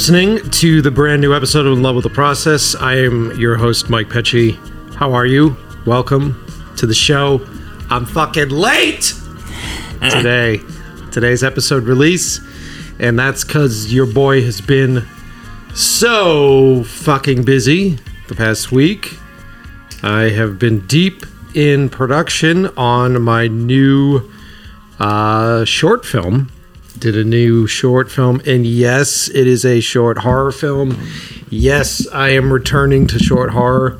Listening to the brand new episode of In Love with the Process. I am your host, Mike Pecci. How are you? Welcome to the show. I'm fucking late today. Today's episode release, and that's because your boy has been so fucking busy the past week. I have been deep in production on my new uh, short film did a new short film and yes it is a short horror film. Yes i am returning to short horror.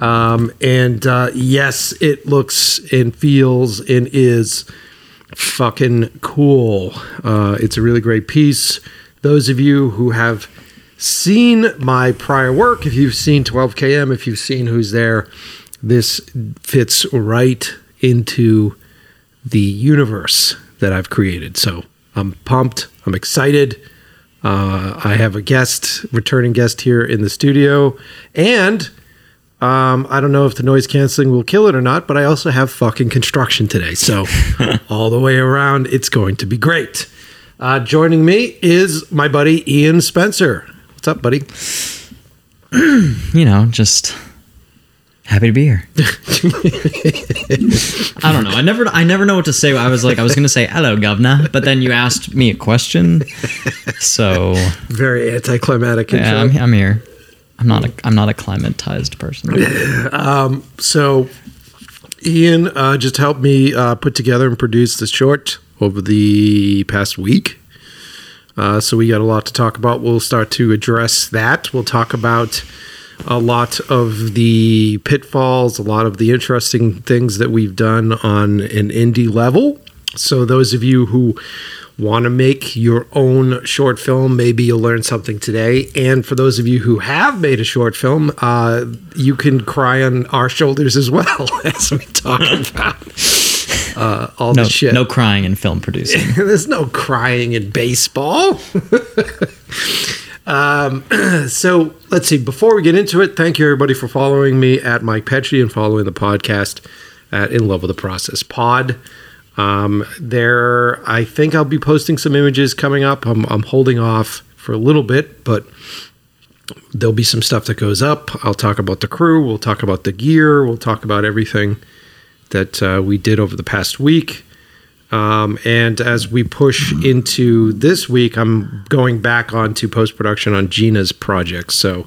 Um, and uh, yes it looks and feels and is fucking cool. Uh, it's a really great piece. Those of you who have seen my prior work if you've seen 12km if you've seen who's there this fits right into the universe that i've created. So I'm pumped. I'm excited. Uh, I have a guest, returning guest here in the studio, and um, I don't know if the noise canceling will kill it or not, but I also have fucking construction today. So all the way around, it's going to be great. Uh, joining me is my buddy Ian Spencer. What's up, buddy? you know, just happy to be here. I don't know. I never I never know what to say. I was like I was going to say hello governor, but then you asked me a question. So very anticlimactic. Yeah, I'm, I'm, here. I'm not a I'm not a climatized person. um, so Ian uh, just helped me uh, put together and produce the short over the past week. Uh, so we got a lot to talk about. We'll start to address that. We'll talk about a lot of the pitfalls, a lot of the interesting things that we've done on an indie level. So, those of you who want to make your own short film, maybe you'll learn something today. And for those of you who have made a short film, uh, you can cry on our shoulders as well as we talk about. Uh, all no, the shit. No crying in film producing. There's no crying in baseball. Um, so let's see. Before we get into it, thank you everybody for following me at Mike Pecci and following the podcast at In Love with the Process Pod. Um, there, I think I'll be posting some images coming up. I'm, I'm holding off for a little bit, but there'll be some stuff that goes up. I'll talk about the crew. We'll talk about the gear. We'll talk about everything that uh, we did over the past week. Um, and as we push into this week, I'm going back onto post production on Gina's project. So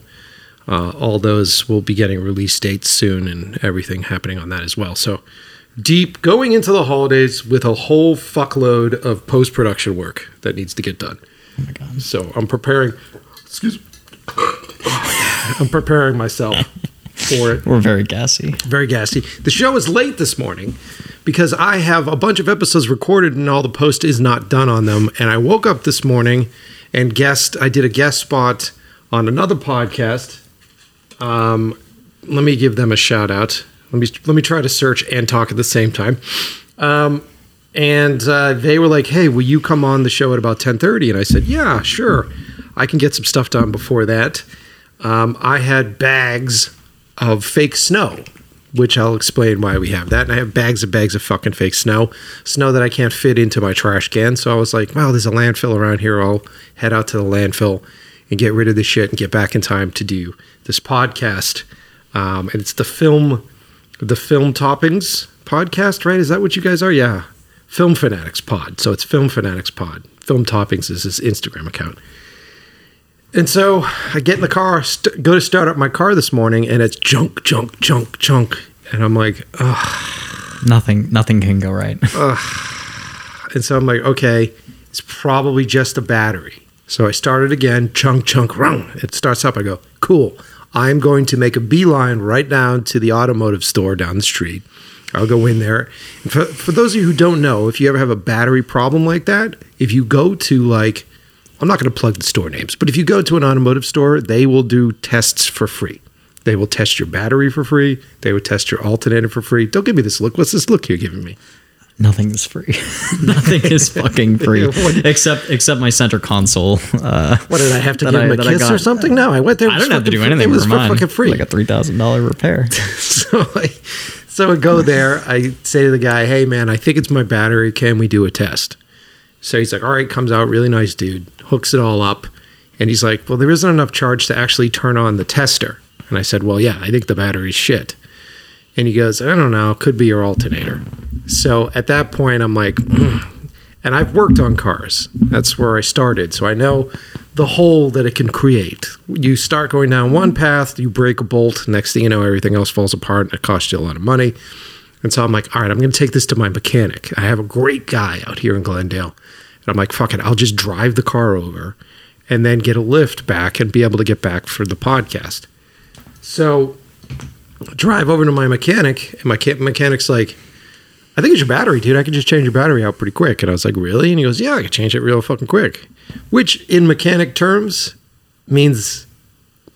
uh, all those will be getting release dates soon and everything happening on that as well. So deep going into the holidays with a whole fuckload of post production work that needs to get done. Oh my God. So I'm preparing. Excuse me. I'm preparing myself for it. We're very gassy. Very gassy. The show is late this morning because I have a bunch of episodes recorded and all the post is not done on them. And I woke up this morning and guest. I did a guest spot on another podcast. Um, let me give them a shout out. Let me let me try to search and talk at the same time. Um, and uh, they were like, "Hey, will you come on the show at about 10:30?" And I said, "Yeah, sure. I can get some stuff done before that." Um, I had bags of fake snow which I'll explain why we have that. And I have bags and bags of fucking fake snow, snow that I can't fit into my trash can. So I was like, wow, there's a landfill around here. I'll head out to the landfill and get rid of this shit and get back in time to do this podcast. Um, and it's the film, the film toppings podcast, right? Is that what you guys are? Yeah, Film Fanatics Pod. So it's Film Fanatics Pod. Film Toppings is his Instagram account. And so I get in the car, st- go to start up my car this morning, and it's junk, junk, junk, junk, and I'm like, ugh. Nothing, nothing can go right. And so I'm like, okay, it's probably just a battery. So I started again, chunk, chunk, rung. It starts up. I go, cool. I'm going to make a beeline right down to the automotive store down the street. I'll go in there. For, for those of you who don't know, if you ever have a battery problem like that, if you go to like I'm not going to plug the store names, but if you go to an automotive store, they will do tests for free. They will test your battery for free. They will test your alternator for free. Don't give me this look. What's this look you're giving me? Nothing is free. Nothing is fucking free, except except my center console. Uh, what did I have to give I, him a kiss or something? No, I went there. I don't have to do anything. It was for mine. fucking free, like a three thousand dollar repair. so, I, so I go there. I say to the guy, "Hey, man, I think it's my battery. Can we do a test?" So he's like, "All right." Comes out, really nice dude hooks it all up. And he's like, Well, there isn't enough charge to actually turn on the tester. And I said, Well, yeah, I think the battery's shit. And he goes, I don't know, could be your alternator. So at that point, I'm like, "Mm." and I've worked on cars. That's where I started. So I know the hole that it can create. You start going down one path, you break a bolt, next thing you know, everything else falls apart and it costs you a lot of money. And so I'm like, all right, I'm going to take this to my mechanic. I have a great guy out here in Glendale. And I'm like, fuck it, I'll just drive the car over and then get a lift back and be able to get back for the podcast. So drive over to my mechanic, and my mechanic's like, I think it's your battery, dude. I can just change your battery out pretty quick. And I was like, really? And he goes, yeah, I can change it real fucking quick. Which in mechanic terms means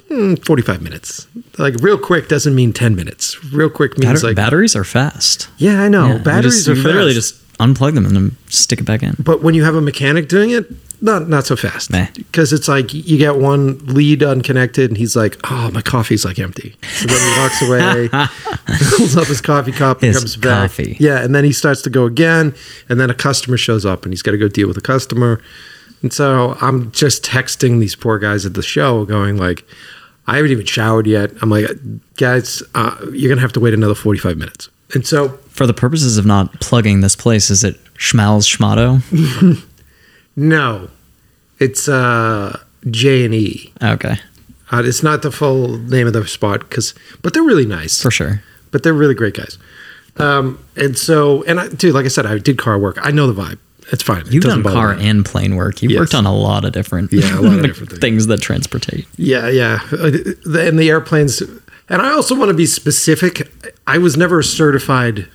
Hmm, 45 minutes. Like real quick doesn't mean 10 minutes. Real quick means Batter- like, batteries are fast. yeah, I know. Yeah, Batteries just- are you literally fast. just unplug them and then stick it back in. But when you have a mechanic doing it, not not so fast. Because it's like you get one lead unconnected, and he's like, "Oh, my coffee's like empty." So then he walks away, fills up his coffee cup, and His comes back. coffee. Yeah, and then he starts to go again, and then a customer shows up, and he's got to go deal with a customer. And so I'm just texting these poor guys at the show, going like, "I haven't even showered yet." I'm like, "Guys, uh, you're gonna have to wait another 45 minutes." And so For the purposes of not plugging this place, is it Schmal's Schmato? no, it's uh, J and E. Okay, Uh, it's not the full name of the spot because, but they're really nice. for sure. But they're really great guys. Um, and so, and I, dude, like I said, I did car work. I know the vibe. It's fine. You've doesn't done car me. and plane work. You've Yes. worked on a lot of different, Yeah, a lot of different things. that transportate. Yeah, yeah. Uh, And the airplanes. And I also want to be specific. I was never certified,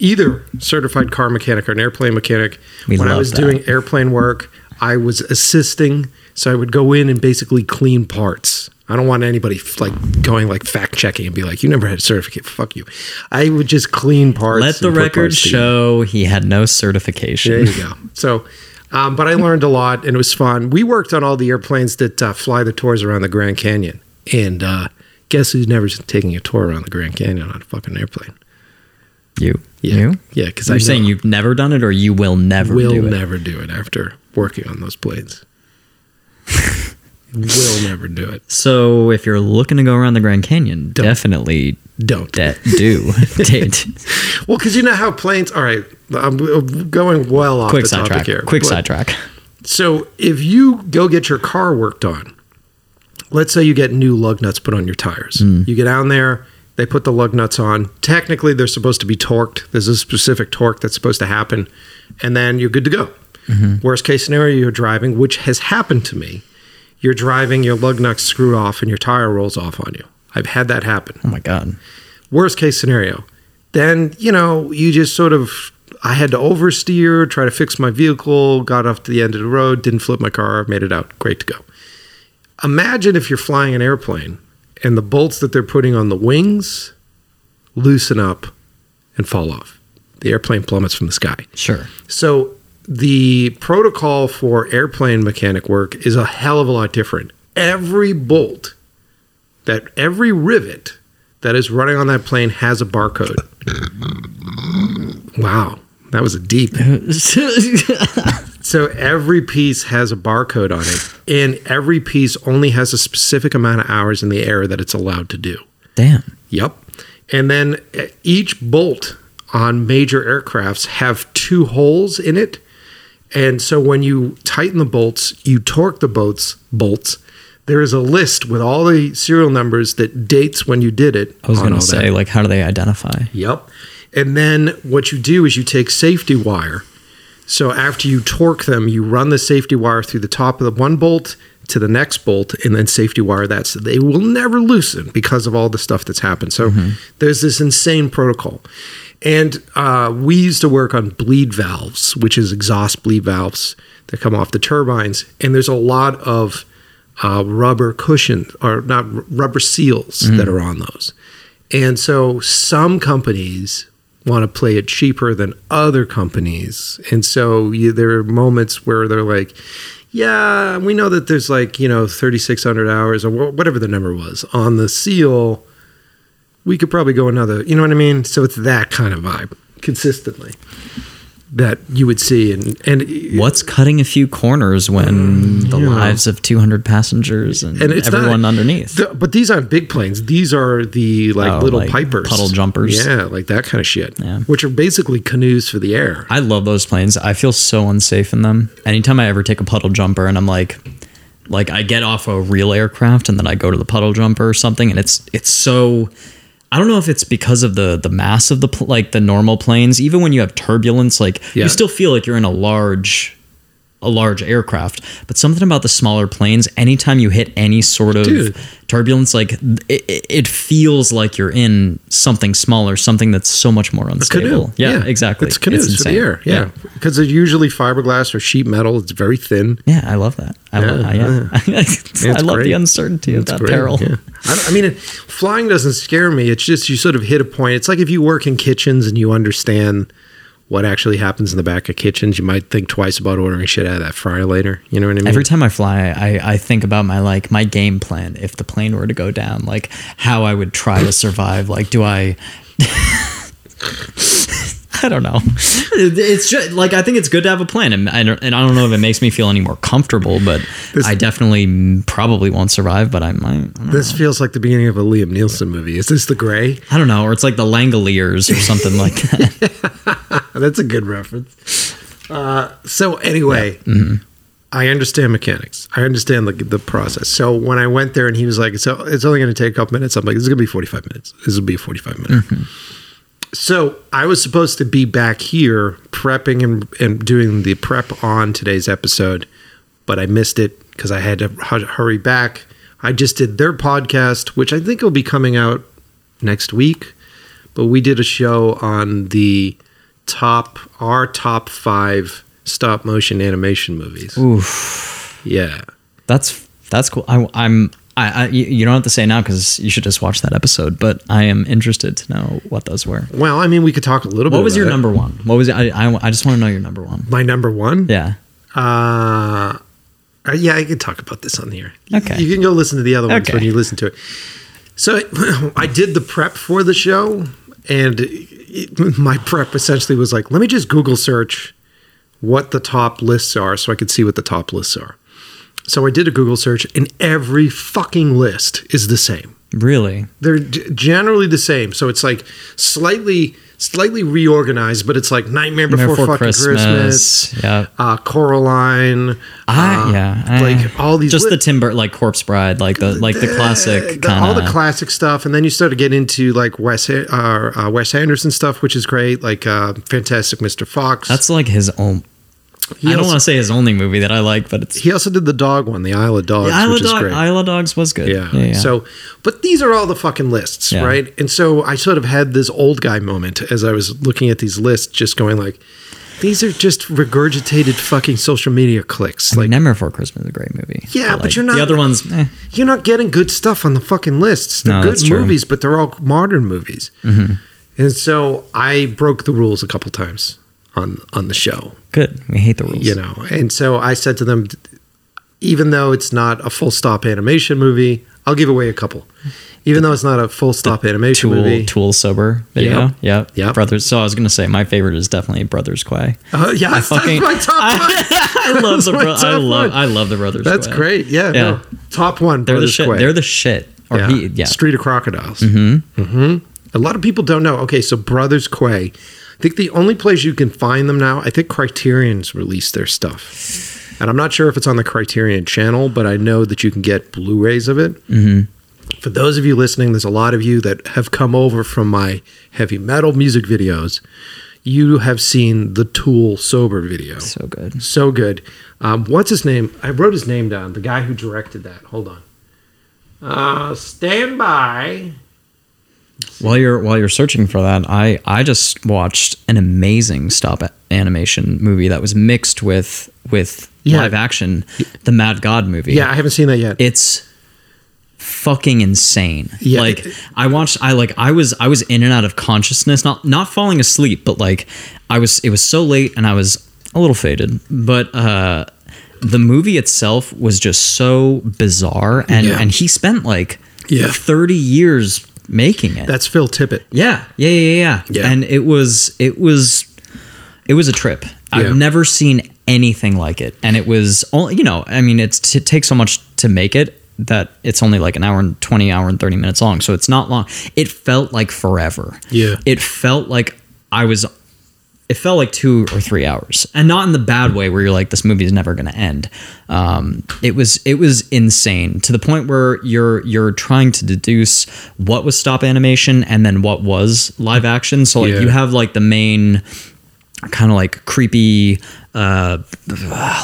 either certified car mechanic or an airplane mechanic. We when I was that. doing airplane work, I was assisting. So I would go in and basically clean parts. I don't want anybody like going like fact checking and be like, "You never had a certificate." Fuck you. I would just clean parts. Let the record show he had no certification. There you go. So, um, but I learned a lot and it was fun. We worked on all the airplanes that uh, fly the tours around the Grand Canyon. And uh, guess who's never taking a tour around the Grand Canyon on a fucking airplane? You, Yeah, you. yeah. Because I'm saying you've never done it, or you will never will do it. never do it after working on those planes. will never do it. So if you're looking to go around the Grand Canyon, definitely Don't. de- do. Did. Well, because you know how planes. All right, I'm going well off Quick the topic sidetrack. here. Quick sidetrack. So if you go get your car worked on, let's say you get new lug nuts put on your tires. Hmm. You get down there, they put the lug nuts on. Technically, they're supposed to be torqued. There's a specific torque that's supposed to happen, and then you're good to go. Mm-hmm. Worst case scenario, you're driving, which has happened to me. You're driving, your lug nuts screw off, and your tire rolls off on you. I've had that happen Oh my god. worst case scenario then you know you just sort of i had to oversteer try to fix my vehicle got off to the end of the road didn't flip my car made it out great to go imagine if you're flying an airplane and the bolts that they're putting on the wings loosen up and fall off the airplane plummets from the sky Sure. so the protocol for airplane mechanic work is a hell of a lot different. Every bolt, that every rivet that is running on that plane has a barcode. Wow, that was a deep. So every piece has a barcode on it, and every piece only has a specific amount of hours in the air that it's allowed to do. Damn. Yep. And then uh, each bolt on major aircrafts have two holes in it. And so when you tighten the bolts, you torque the bolts, bolts. There is a list with all the serial numbers that dates when you did it. I was gonna say, that. like, how do they identify? Yep. And then what you do is you take safety wire. So after you torque them, you run the safety wire through the top of the one bolt to the next bolt and then safety wire that so they will never loosen because of all the stuff that's happened. So mm-hmm. there's this insane protocol. And uh, we used to work on bleed valves, which is exhaust bleed valves that come off the turbines. And there's a lot of uh, rubber cushion or not r- rubber seals that are on those. And so some companies want to play it cheaper than other companies. And so you, there are moments where they're like, yeah, we know that there's like, you know, 3,600 hours or wh- whatever the number was on the seal. We could probably go another, you know what I mean? So it's that kind of vibe consistently. that you would see, and and What's cutting a few corners when mm, the lives of 200 passengers and, and everyone not, underneath? the- but these aren't big planes. These are the like Oh, little like pipers, puddle jumpers. Yeah, like that kind of shit. Yeah. Which are basically canoes for the air. I love those planes. I feel so unsafe in them. Anytime I ever take a puddle jumper and I'm like, like I get off a real aircraft and then I go to the puddle jumper or something, and it's it's so. I don't know if it's because of the the mass of the like the normal planes. Even when you have turbulence, like Yeah. you still feel like you're in a large a large aircraft but something about the smaller planes anytime you hit any sort of Dude. turbulence like it, it- feels like you're in something smaller something that's so much more unstable Canoe. yeah, exactly It's canoes for the air. Yeah, because they're usually fiberglass or sheet metal. It's very thin. Yeah, I love that. I Yeah, love, yeah. I uh, love great. the uncertainty of It's that great, peril. yeah. I, I mean, it, flying doesn't scare me. It's just you sort of hit a point. It's like if you work in kitchens and you understand what actually happens in the back of kitchens, you might think twice about ordering shit out of that fryer later. You know what I mean? Every time I fly, I, I think about my like my game plan if the plane were to go down, like how I would try to survive. Like, do I? I don't know. It's just like I think it's good to have a plan, and I don't, and I don't know if it makes me feel any more comfortable, but This- I definitely probably won't survive. But I might. I don't, this feels like the beginning of a Liam Neeson movie. Is this the Grey? I don't know, or it's like the Langoliers or something like that. That's a good reference. Uh, so anyway, Mm-hmm. I understand mechanics. I understand the the process. So when I went there and he was like, "So it's only going to take a couple minutes," I'm like, "This is going to be 45 minutes. This will be a 45 minute." Mm-hmm. So I was supposed to be back here prepping and, and doing the prep on today's episode, but I missed it because I had to hu- hurry back. I just did their podcast, which I think will be coming out next week. But we did a show on the top, our top five stop motion animation movies. Oof. Yeah. That's that's cool. I, I'm. I, I you don't have to say now because you should just watch that episode. But I am interested to know what those were. Well, I mean, we could talk a little bit. What was your it. number one? What was it? I, I, I just want to know your number one. My number one. Yeah. Uh, uh, yeah, I could talk about this on the air. Okay. You can go listen to the other ones Okay. when you listen to it. So I did the prep for the show, and it, my prep essentially was like, let me just Google search what the top lists are so I could see what the top lists are. So I did a Google search, and every fucking list is the same. Really? They're g- generally the same. So it's like slightly slightly reorganized, but it's like Nightmare Before, Before fucking Christmas, Yeah. uh, Coraline. I, uh, yeah. I- like all these Just li- the Timber, like Corpse Bride, like the like the classic the- all the classic stuff, and then you start to get into like Wes uh, uh, Wes Anderson stuff, which is great, like uh, Fantastic Mr. Fox. that's like his own. He I don't want to say his only movie that I like, but it's. he also did the dog one, the Isle of Dogs, The Isle which of, is great. Isle of Dogs was good. Yeah. yeah, yeah. So, but these are all the fucking lists, Yeah. right? And so I sort of had this old guy moment as I was looking at these lists, just going like, these are just regurgitated fucking social media clicks. Like, Nightmare Before Christmas is a great movie. Yeah, but like, you're not- The other ones, eh. you're not getting good stuff on the fucking lists. They're No, good movies, but they're all modern movies. Mm-hmm. And so I broke the rules a couple times on on the show, good. We hate the rules. you know. And so I said to them, even though it's not a full stop animation movie, I'll give away a couple. Even though it's not a full stop animation Tool, movie. Tool sober video. Yep. Yep. Yep. Brothers. So I was gonna say my favorite is definitely Brothers Quay. Uh, yeah, that's fucking- my top one. I love the bro- I love one. I love the Brothers. That's Quay. great. Yeah, Yeah. no. top one. They're the shit. Quay. They're the shit. Or yeah. he, yeah. Street of Crocodiles. Mm-hmm. Mm-hmm. A lot of people don't know. Okay, so Brothers Quay. I think the only place you can find them now, I think Criterion's released their stuff. And I'm not sure if it's on the Criterion channel, but I know that you can get Blu-rays of it. Mm-hmm. For those of you listening, there's a lot of you that have come over from my heavy metal music videos. You have seen the Tool Sober video. So good. So good. Um, what's his name? I wrote his name down. The guy who directed that. Hold on. Uh, stand by. While you're while you're searching for that, I I just watched an amazing stop animation movie that was mixed with with Yeah. live action, the Mad God movie. Yeah, I haven't seen that yet. it's fucking insane. Yeah. Like I watched I like I was I was in and out of consciousness, not not falling asleep, but like I was it was so late and I was a little faded. But uh the movie itself was just so bizarre and Yeah. and he spent like Yeah. 30 years making it. That's Phil Tippett. Yeah, yeah, yeah, yeah, Yeah. And it was it was it was a trip. Yeah. I've never seen anything like it, and it was only you know I mean it's it takes so much to make it that it's only like an hour and 20 hour and 30 minutes long so it's not long it felt like forever Yeah. it felt like i was it felt like two or three hours. And not in the bad way where you're like this movie is never going to end. Um, it was it was insane to the point where you're you're trying to deduce what was stop animation and then what was live action. So like Yeah. you have like the main kind of like creepy uh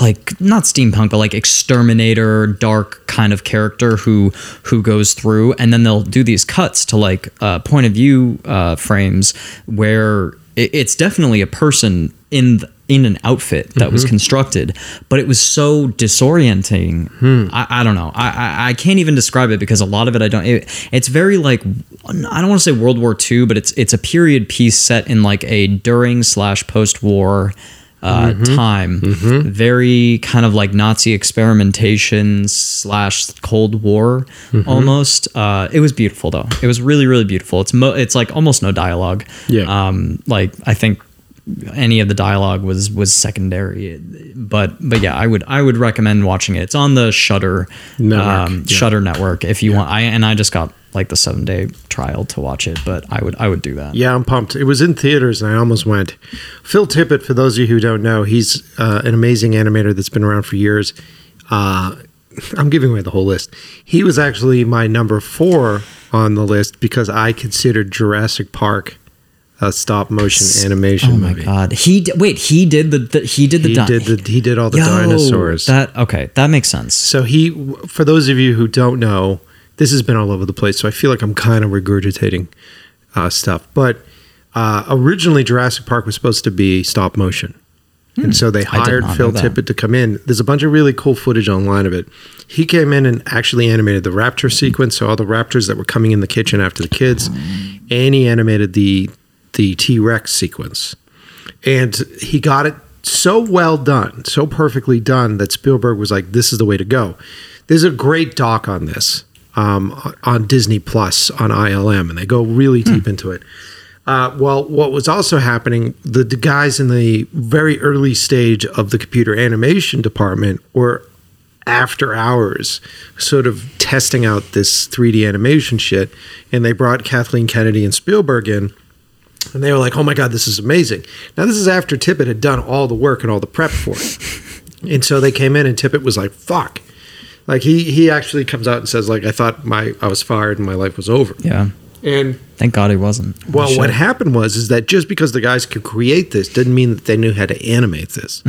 like not steampunk but like exterminator dark kind of character who who goes through. And then they'll do these cuts to like uh point of view uh frames where it, it's definitely a person in the, in an outfit that was mm-hmm. constructed but it was so disorienting. Hmm. I, I don't know. I, I i can't even describe it because a lot of it i don't it, it's very like i don't want to say world war ii but it's it's a period piece set in like a during slash post-war uh, time. Very kind of like nazi experimentation slash cold war almost. Uh, it was beautiful though. It was really really beautiful. It's mo- it's like almost no dialogue. Yeah. um like i think any of the dialogue was was secondary but but yeah i would i would recommend watching it. It's on the Shudder Network, um, yeah. Shudder network if you want. I and i just got like the seven day trial to watch it but i would i would do that Yeah, I'm pumped. It was in theaters and I almost went. Phil Tippett, for those of you who don't know, he's uh, an amazing animator that's been around for years. Uh, I'm giving away the whole list. He was actually my number four on the list because I considered Jurassic Park a stop motion animation oh my movie. god he d- wait he did the, the he did the He di- did the he did all the Yo, dinosaurs. that okay that makes sense So he, for those of you who don't know, this has been all over the place. So I feel like I'm kind of regurgitating uh, stuff. But uh, originally, Jurassic Park was supposed to be stop motion, and so they Hmm. Hired Phil. Tippett to come in. There's a bunch of really cool footage online of it. He came in and actually animated the raptor sequence, so all the raptors that were coming in the kitchen after the kids, and he animated the the T Rex sequence and he got it so well done, so perfectly done that Spielberg was like, "This is the way to go." There's a great doc on this um, on Disney Plus on ILM, and they go really deep into it. Uh, well, what was also happening, the, the guys in the very early stage of the computer animation department were after hours sort of testing out this 3D animation shit. And they brought Kathleen Kennedy and Spielberg in. And they were like, oh my God, this is amazing. Now, this is after Tippett had done all the work and all the prep for it. and so they came in, and Tippett was like, fuck. Like, he, he actually comes out and says, like, I thought my I was fired and my life was over. yeah And thank god he wasn't well, what happened was is that just because the guys could create this didn't mean that they knew how to animate this.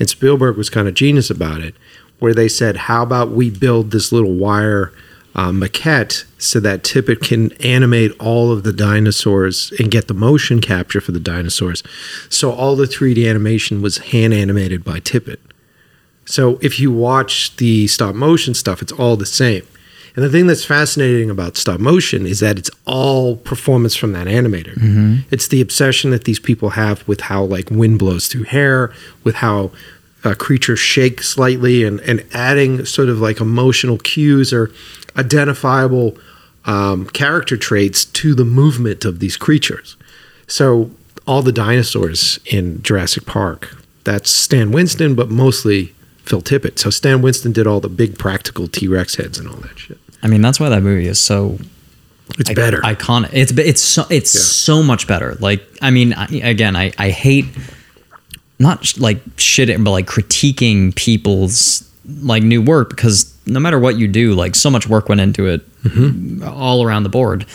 And Spielberg was kind of genius about it, where they said, "How about we build this little wire uh, maquette so that Tippett can animate all of the dinosaurs and get the motion capture for the dinosaurs." So all the 3D animation was hand animated by Tippett. So if you watch the stop motion stuff, it's all the same. And the thing that's fascinating about stop motion is that it's all performance from that animator. It's the obsession that these people have with how like wind blows through hair, with how uh, creatures shake slightly, and and adding sort of like emotional cues or identifiable um, character traits to the movement of these creatures. So all the dinosaurs in Jurassic Park, that's Stan Winston, but mostly Phil Tippett. So Stan Winston did all the big practical T Rex heads and all that shit. i mean that's why that movie is so It's I- better. iconic it's it's so it's Yeah. so much better like i mean I, again i i hate not sh- like shitting but like critiquing people's like new work because no matter what you do like so much work went into it Mm-hmm. all around the board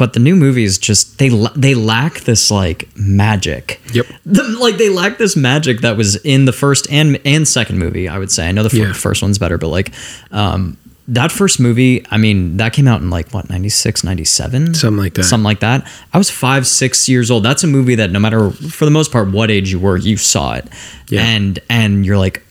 but the new movies just they they lack this like magic Yep. the, like they lack this magic that was in the first and and second movie i would say i know the Yeah. first one's better but like um that first movie i mean that came out in like what 96 97 Something like that. something like that i was five six years old that's a movie that no matter for the most part what age you were you saw it Yeah. and and you're like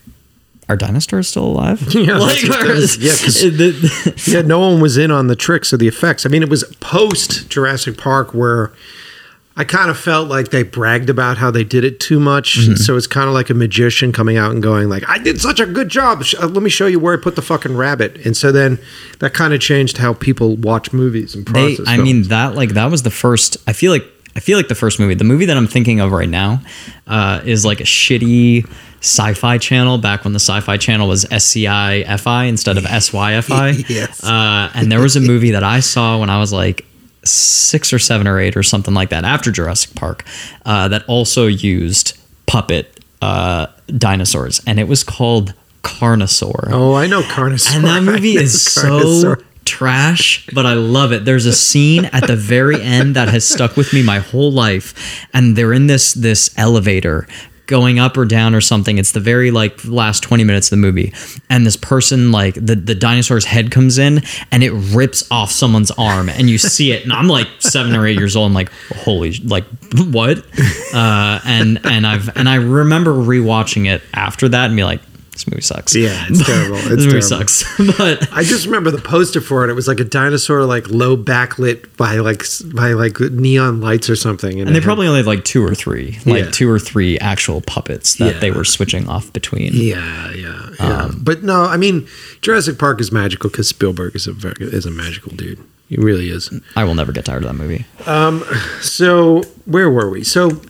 are dinosaurs still alive Yeah, like, that's- that's- yeah, 'cause- yeah, no one was in on the tricks or the effects. I mean, it was post Jurassic Park where I kind of felt like they bragged about how they did it too much. Mm-hmm. So it's kind of like a magician coming out and going like, "I did such a good job. Uh, Let me show you where I put the fucking rabbit." And so then that kind of changed how people watch movies and they i films. mean that like that was the first i feel like I feel like the first movie, the movie that I'm thinking of right now, uh, is like a shitty sci-fi channel back when the sci-fi channel was SCI-FI instead of SYFY. Yes. Uh, and there was a movie that I saw when I was like six or seven or eight or something like that after Jurassic Park uh, that also used puppet uh, dinosaurs, and it was called Carnosaur. Oh, I know Carnosaur. And that movie is so trash, but I love it. There's a scene at the very end that has stuck with me my whole life, and they're in this this elevator going up or down or something. It's the very like last 20 minutes of the movie. And this person like the the dinosaur's head comes in and it rips off someone's arm and you see it and I'm like 7 or 8 years old. I'm like holy like what? Uh and and I've and I remember rewatching it after that and be like this movie sucks. Yeah, it's terrible. It's this movie terrible. sucks. but I just remember the poster for it. It was like a dinosaur, like low backlit by like by like neon lights or something. And they had- probably only had like two or three, like Yeah. two or three actual puppets that Yeah. they were switching off between. Yeah, yeah, yeah. Um, but no, I mean Jurassic Park is magical because Spielberg is a very, is a magical dude. He really is. I will never get tired of that movie. Um, So where were we? So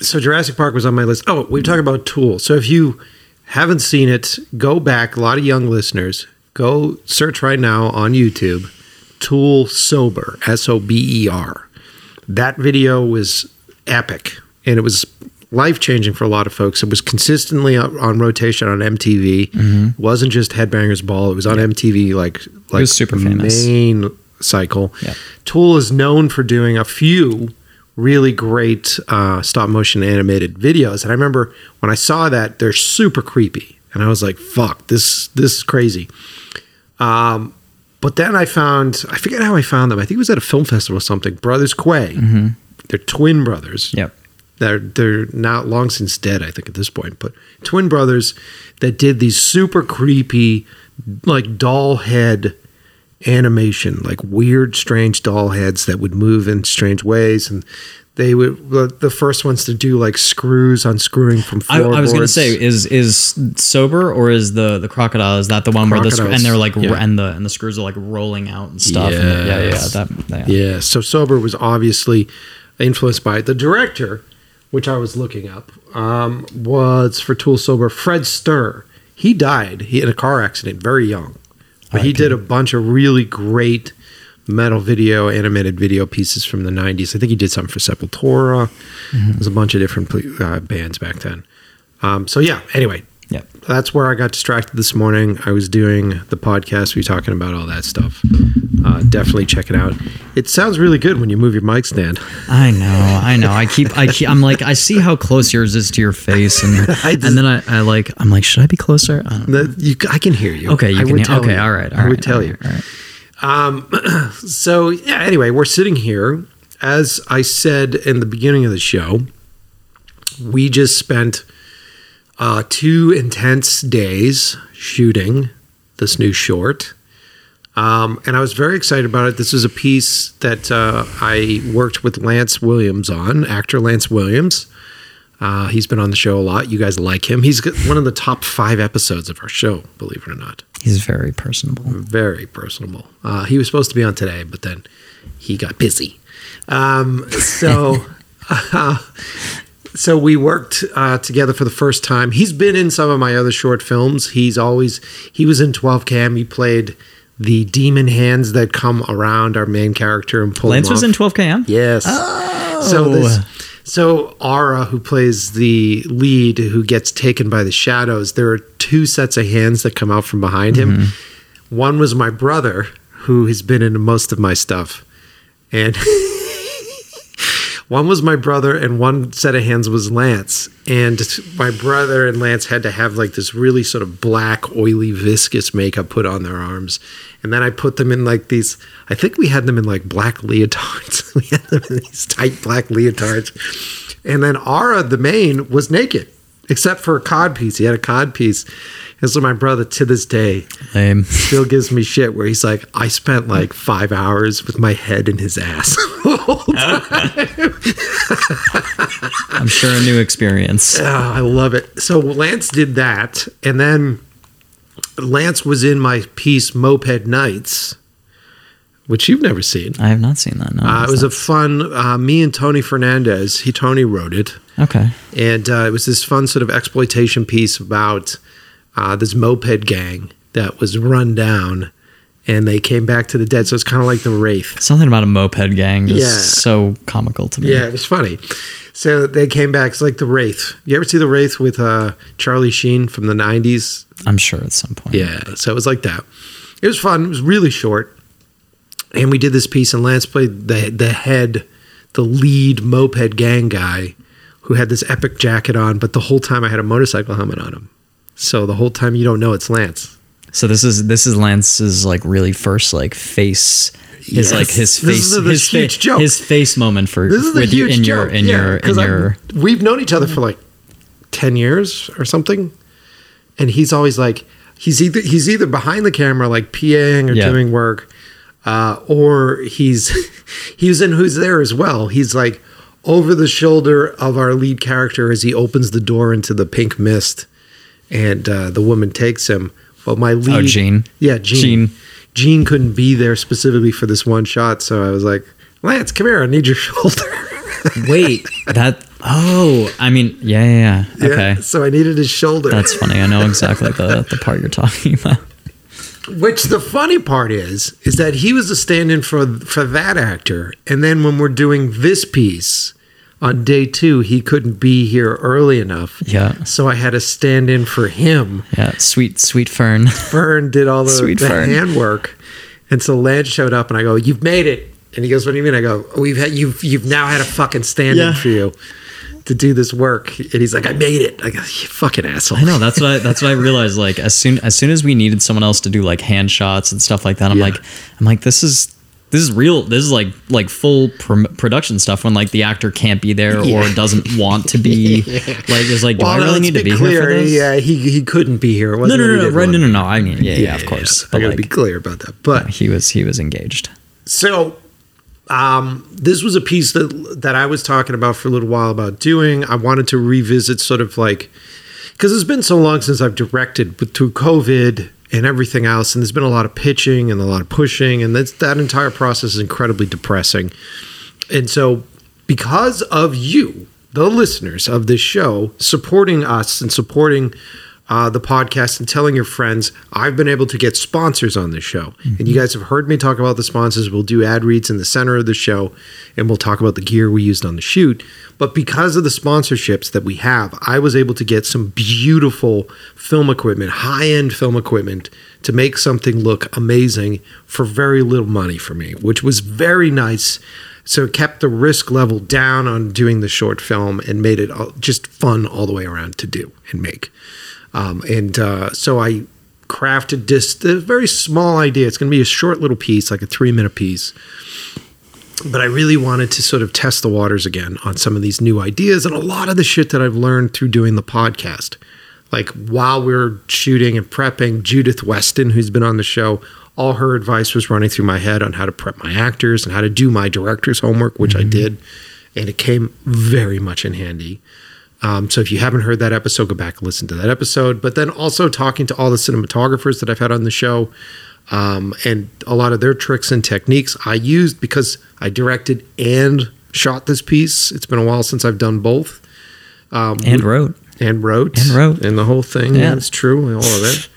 so Jurassic Park was on my list. Oh, we talked about Tool. So if you haven't seen it, go back. A lot of young listeners, go search right now on YouTube. Tool Sober, S O B E R. That video was epic, and it was life changing for a lot of folks. It was consistently on, on rotation on MTV. It mm-hmm. wasn't just Headbangers Ball. It was on MTV like like was super famous. main cycle. Yeah. Tool is known for doing a few really great uh, stop motion animated videos, and I remember when I saw that they're super creepy, and I was like, "Fuck, this this is crazy." Um, but then I found I forget how I found them. I think it was at a film festival or something. Brothers Quay, they're twin brothers. Yep. They're they're now long since dead, I think, at this point. But twin brothers that did these super creepy, like doll head animation, like weird, strange doll heads that would move in strange ways, and they would the- first ones to do like screws unscrewing from I, floorboards. I was gonna say, is is sober or is the the crocodile? Is that the one where the and they're like yeah. and the and the screws are like rolling out and stuff? and yeah, yeah, yeah. That, yeah. Yeah, so Sober was obviously influenced by it. The director, which I was looking up, um, was for Tool Sober, Fred Stuhr. He died he, in a car accident very young. But he did a bunch of really great metal video, animated video pieces from the 90s. I think he did something for Sepultura. There's a bunch of different uh, bands back then. Um, so, yeah, anyway, Yep. that's where I got distracted this morning. I was doing the podcast. We were talking about all that stuff. Uh, definitely check it out. It sounds really good when you move your mic stand. I know, I know. I keep, I keep, I'm like, I see how close yours is to your face, and just- and then I, I like, I'm like, should I be closer? I don't know. The- you, I can hear you. Okay, you I can. hear- tell Okay, you. all right. All I right, would tell you. right, all right. So yeah. Anyway, we're sitting here. As I said in the beginning of the show, we just spent uh, two intense days shooting this new short. Um, and I was very excited about it. This is a piece that uh, I worked with Lance Williams on, actor Lance Williams. Uh, he's been on the show a lot. You guys like him. He's got one of the top five episodes of our show, believe it or not. He's very personable. Very personable. Uh, he was supposed to be on today, but then he got busy. Um, so, uh, so we worked uh, together for the first time. He's been in some of my other short films. He's always he was in 12 Cam. He played the demon hands that come around our main character and pull. Lance was in 12 km. Yes. Oh. So this, so Ara, who plays the lead, who gets taken by the shadows, there are two sets of hands that come out from behind him. Mm-hmm. One was my brother, who has been in most of my stuff, and one was my brother, and one set of hands was Lance. And my brother and Lance had to have like this really sort of black, oily, viscous makeup put on their arms. And then I put them in like these, I think we had them in like black leotards. we had them in these tight black leotards. And then Ara, the main, was naked, except for a cod piece. He had a cod piece. And so my brother, to this day, Lame. still gives me shit where he's like, I spent like five hours with my head in his ass. I'm sure a new experience. Ah, I love it. So Lance did that, and then Lance was in my piece Moped Nights, which you've never seen. I have not seen that. No, Uh, it was a fun. Uh, me and Tony Fernandez. He Tony wrote it, okay. and uh, it was this fun sort of exploitation piece about uh, this moped gang that was run down, and they came back to the dead. So it's kind of like the wraith. Something about a moped gang is Yeah. so comical to me. Yeah, it was funny. So they came back. It's like the wraith. You ever see the wraith with uh, Charlie Sheen from the '90s? I'm sure at some point. Yeah, so it was like that. It was fun. It was really short, and we did this piece, and Lance played the the head, the lead moped gang guy, who had this epic jacket on, but the whole time I had a motorcycle helmet on him. So the whole time you don't know it's Lance. So this is this is Lance's like really first like face. His Yes. like his This face, is the his, fa- huge joke. his face moment for This is you huge in your joke. in Yeah, your in your We've known each other for like ten years or something, and he's always like he's either he's either behind the camera like PAing or Yeah. doing work, uh, or he's he's in who's there as well. He's like over the shoulder of our lead character as he opens the door into the pink mist, and uh, the woman takes him. Well, my lead, Oh, Gene. yeah, Gene. Gene. Gene couldn't be there specifically for this one shot, so I was like, Lance, come here, I need your shoulder. wait that oh I mean yeah yeah, yeah. Yeah, okay So I needed his shoulder. that's funny I know exactly the the part you're talking about Which the funny part is, is that he was a stand-in for for that actor, and then when we're doing this piece on day two, he couldn't be here early enough. yeah So I had to stand in for him. yeah sweet sweet fern Fern did all the, Sweet the Fern. handwork, and so Lance showed up, and I go, "You've made it." And he goes, "What do you mean?" I go, "We've had you've you've now had a fucking stand-in Yeah. for you to do this work." And he's like, "I made it." I go, "You fucking asshole." I know that's what I, that's what I realized. Like as soon as soon as we needed someone else to do like hand shots and stuff like that, I'm Yeah. like I'm like this is this is real. This is like like full pr- production stuff when like the actor can't be there Yeah. or doesn't want to be. Like it's like do I really need to be clear. here for this? Yeah, he he couldn't be here. No, no, no, no, right, no, no, no. I mean, yeah, yeah, of course. I gotta like, be clear about that. But he was he was engaged. so um, this was a piece that that I was talking about for a little while about doing. I wanted to revisit sort of like because it's been so long since I've directed, but through COVID and everything else, and there's been a lot of pitching and a lot of pushing, and that's that entire process is incredibly depressing. And so, because of you, the listeners of this show, supporting us and supporting uh, the podcast and telling your friends, I've been able to get sponsors on this show. And you guys have heard me talk about the sponsors. We'll do ad reads in the center of the show and we'll talk about the gear we used on the shoot. But because of the sponsorships that we have, I was able to get some beautiful film equipment, high end film equipment to make something look amazing for very little money for me, which was very nice. So it kept the risk level down on doing the short film and made it all- just fun all the way around to do and make. Um, and uh, so I crafted this a very small idea. It's going to be a short little piece, like a three minute piece. But I really wanted to sort of test the waters again on some of these new ideas and a lot of the shit that I've learned through doing the podcast. Like while we are shooting and prepping, Judith Weston, who's been on the show, all her advice was running through my head on how to prep my actors and how to do my director's homework, which I did. And it came very much in handy. Um, so if you haven't heard that episode, go back and listen to that episode. But then also talking to all the cinematographers that I've had on the show um, and a lot of their tricks and techniques I used because I directed and shot this piece. It's been a while since I've done both And wrote. and wrote And wrote. and the whole thing. Yeah. Yeah, it's true, all of it.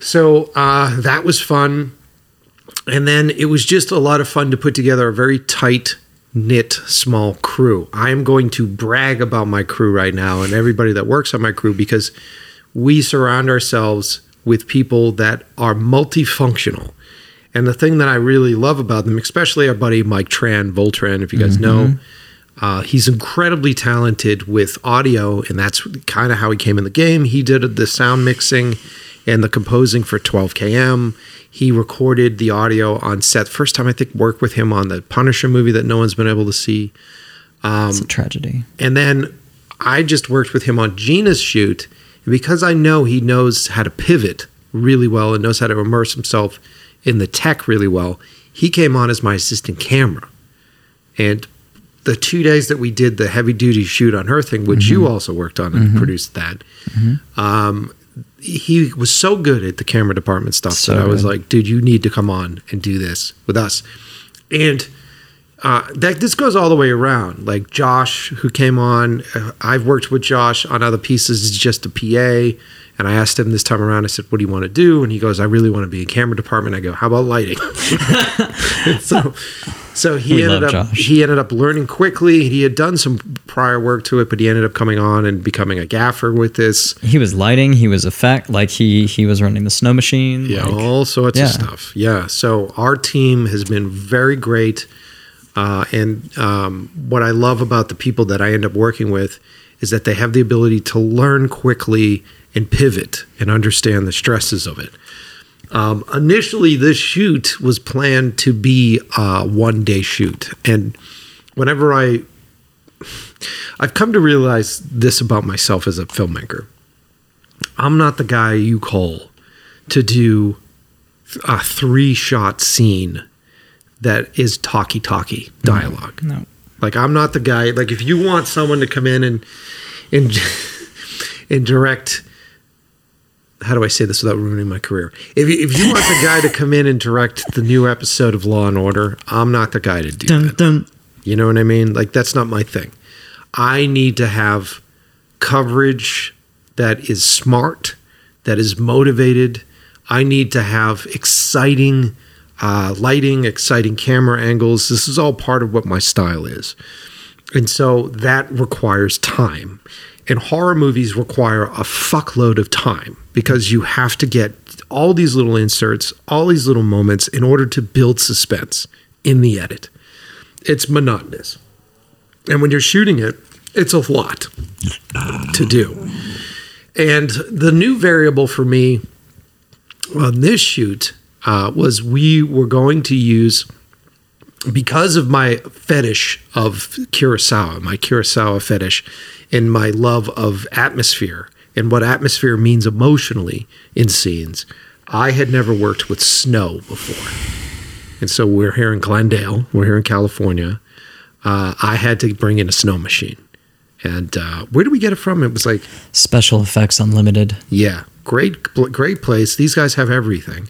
So uh, that was fun, and then it was just a lot of fun to put together a very tight knit small crew. I am going to brag about my crew right now and everybody that works on my crew because we surround ourselves with people that are multifunctional. And the thing that I really love about them, especially our buddy Mike Tran, Voltran, if you guys know, uh, he's incredibly talented with audio, and that's kind of how he came in the game. He did the sound mixing and the composing for 12KM. He recorded the audio on set. First time I think worked with him on the Punisher movie that no one's been able to see. Um, it's a tragedy. And then I just worked with him on Gina's shoot. And because I know he knows how to pivot really well and knows how to immerse himself in the tech really well, he came on as my assistant camera. And the two days that we did the heavy duty shoot on her thing, which you mm-hmm. also worked on and mm-hmm. produced that, mm-hmm. um, he was so good at the camera department stuff So that I was good. like, dude, you need to come on and do this with us. And uh, that this goes all the way around. Like Josh, who came on, uh, I've worked with Josh on other pieces. He's just a PA. And I asked him this time around, I said, What do you want to do? And he goes, I really want to be in camera department. I go, How about lighting? so so he We ended up Josh. he ended up learning quickly. He had done some prior work to it, but he ended up coming on and becoming a gaffer with this. He was lighting. He was effect. Like he he was running the snow machine. Yeah, like- all sorts yeah. of stuff. Yeah. So our team has been very great. Uh, and um, what I love about the people that I end up working with is that they have the ability to learn quickly and pivot and understand the stresses of it. Um, initially, this shoot was planned to be a one day shoot. And whenever I, I've come to realize this about myself as a filmmaker. I'm not the guy you call to do a three shot scene that is talkie talkie dialogue. No. Like I'm not the guy. Like if you want someone to come in and and and direct. How do I say this without ruining my career? If you, if you want the guy to come in and direct the new episode of Law and Order, I'm not the guy to do Dun, that. dun. You know what I mean? Like that's not my thing. I need to have coverage that is smart, that is motivated. I need to have exciting uh, lighting, exciting camera angles. This is all part of what my style is. And so that requires time. And horror movies require a fuckload of time because you have to get all these little inserts, all these little moments in order to build suspense in the edit. It's monotonous. And when you're shooting it, it's a lot to do. And the new variable for me on this shoot uh, was we were going to use because of my fetish of Kurosawa, my Kurosawa fetish, and my love of atmosphere and what atmosphere means emotionally in scenes. I had never worked with snow before. And so we're here in Glendale, we're here in California. Uh, I had to bring in a snow machine. And uh, where did we get it from? It was like Special effects unlimited. yeah, great, great place. These guys have everything,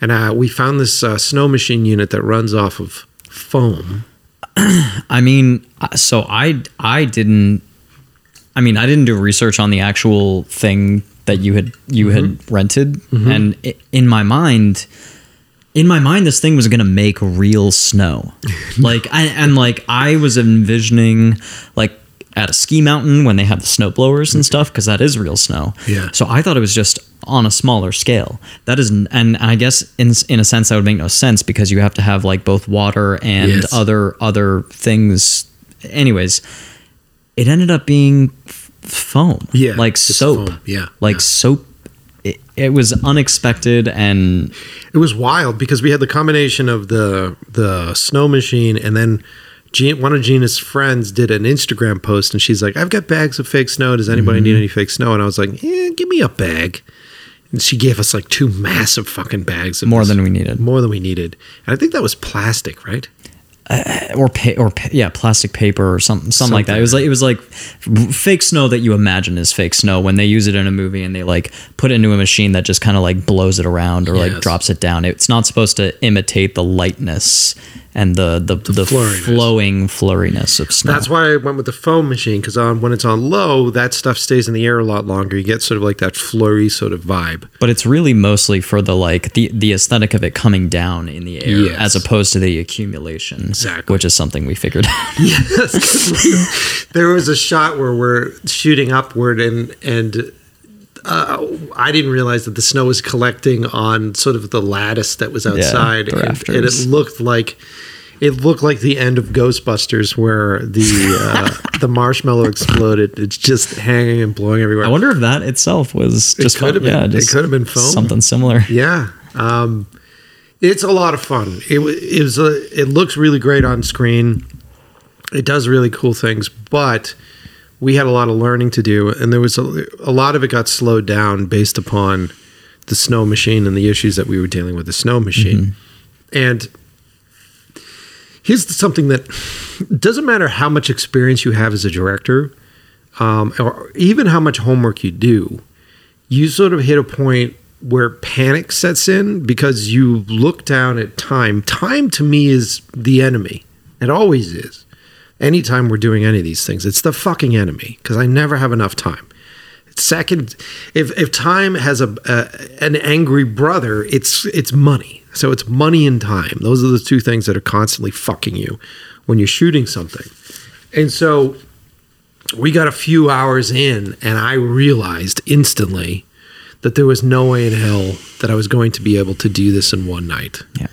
and uh, we found this uh, snow machine unit that runs off of foam. I mean, uh, so I I didn't. I mean, I didn't do research on the actual thing that you had you had mm-hmm. rented, mm-hmm. and i in my mind, in my mind, this thing was gonna make real snow. like, I, and like I was envisioning like at a ski mountain when they have the snow blowers and mm-hmm. stuff because that is real snow. Yeah. So I thought it was just on a smaller scale. That is, and, and I guess in in a sense that would make no sense because you have to have like both water and Yes. other other things. Anyways, it ended up being foam. Yeah, like soap. foam, yeah, like yeah. soap. It, it was unexpected and It was wild because we had the combination of the the snow machine, and then Jean, one of Gina's friends did an Instagram post, and she's like, "I've got bags of fake snow. Does anybody need mm-hmm. any fake snow?" And I was like, "Yeah, give me a bag." And she gave us like two massive fucking bags of more this- than we needed. more than we needed, and I think that was plastic, right? Uh, or pa- or pa- yeah, plastic paper or something, something, like that. It was like it was like fake snow that you imagine is fake snow when they use it in a movie and they like put it into a machine that just kind of like blows it around or like drops it down. It's not supposed to imitate the lightness and the the, the, flurriness. flowing flurriness of snow. That's why I went with the foam machine because on when it's on low, that stuff stays in the air a lot longer. You get sort of like that flurry sort of vibe. but it's really mostly for the like the the aesthetic of it coming down in the air Yes. as opposed to the accumulation, Exactly. which is something we figured out. Yes, there was a shot where we're shooting upward and and. Uh, I didn't realize that the snow was collecting on sort of the lattice that was outside, the and, and it looked like it looked like the end of Ghostbusters, where the uh, the marshmallow exploded. It's just hanging and blowing everywhere. I wonder if that itself was just could have been. yeah, It could have been foam. something similar. Yeah. Um, it's a lot of fun. It, it was a, it looks really great on screen. It does really cool things, but we had a lot of learning to do, and there was a, a lot of it got slowed down based upon the snow machine and the issues that we were dealing with the snow machine. And here's something that doesn't matter how much experience you have as a director, um, or even how much homework you do you sort of hit a point where panic sets in because you look down at time. Time to me is the enemy. It always is. Anytime we're doing any of these things, it's the fucking enemy because I never have enough time. Second, if if time has a, a an angry brother, it's it's money. So it's money and time. Those are the two things that are constantly fucking you when you're shooting something. And so we got a few hours in, and I realized instantly that there was no way in hell that I was going to be able to do this in one night. Yeah.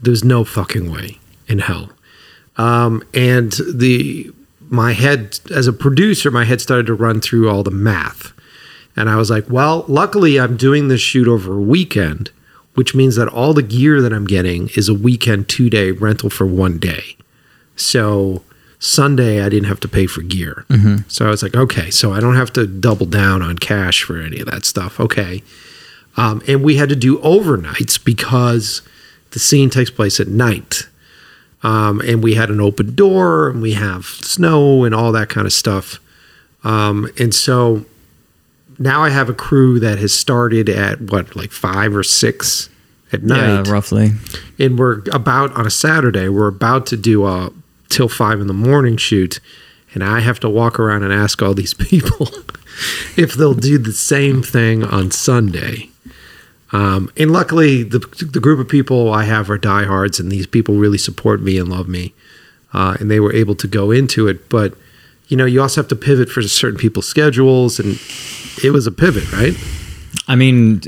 There's no fucking way in hell. Um, and the my head as a producer, my head started to run through all the math. And I was like, well, luckily I'm doing this shoot over a weekend, which means that all the gear that I'm getting is a weekend two day rental for one day. So Sunday I didn't have to pay for gear. So I was like, okay, so I don't have to double down on cash for any of that stuff. Okay. Um, and we had to do overnights because the scene takes place at night. Um, and we had an open door and we have snow and all that kind of stuff. Um, and so now I have a crew that has started at what, like five or six at night Yeah, roughly. and we're about on a Saturday. We're about to do a till five in the morning shoot, and I have to walk around and ask all these people if they'll do the same thing on Sunday. Um, and luckily, the the group of people I have are diehards, and these people really support me and love me, uh, and they were able to go into it. But you know, you also have to pivot for certain people's schedules, and it was a pivot, right? I mean,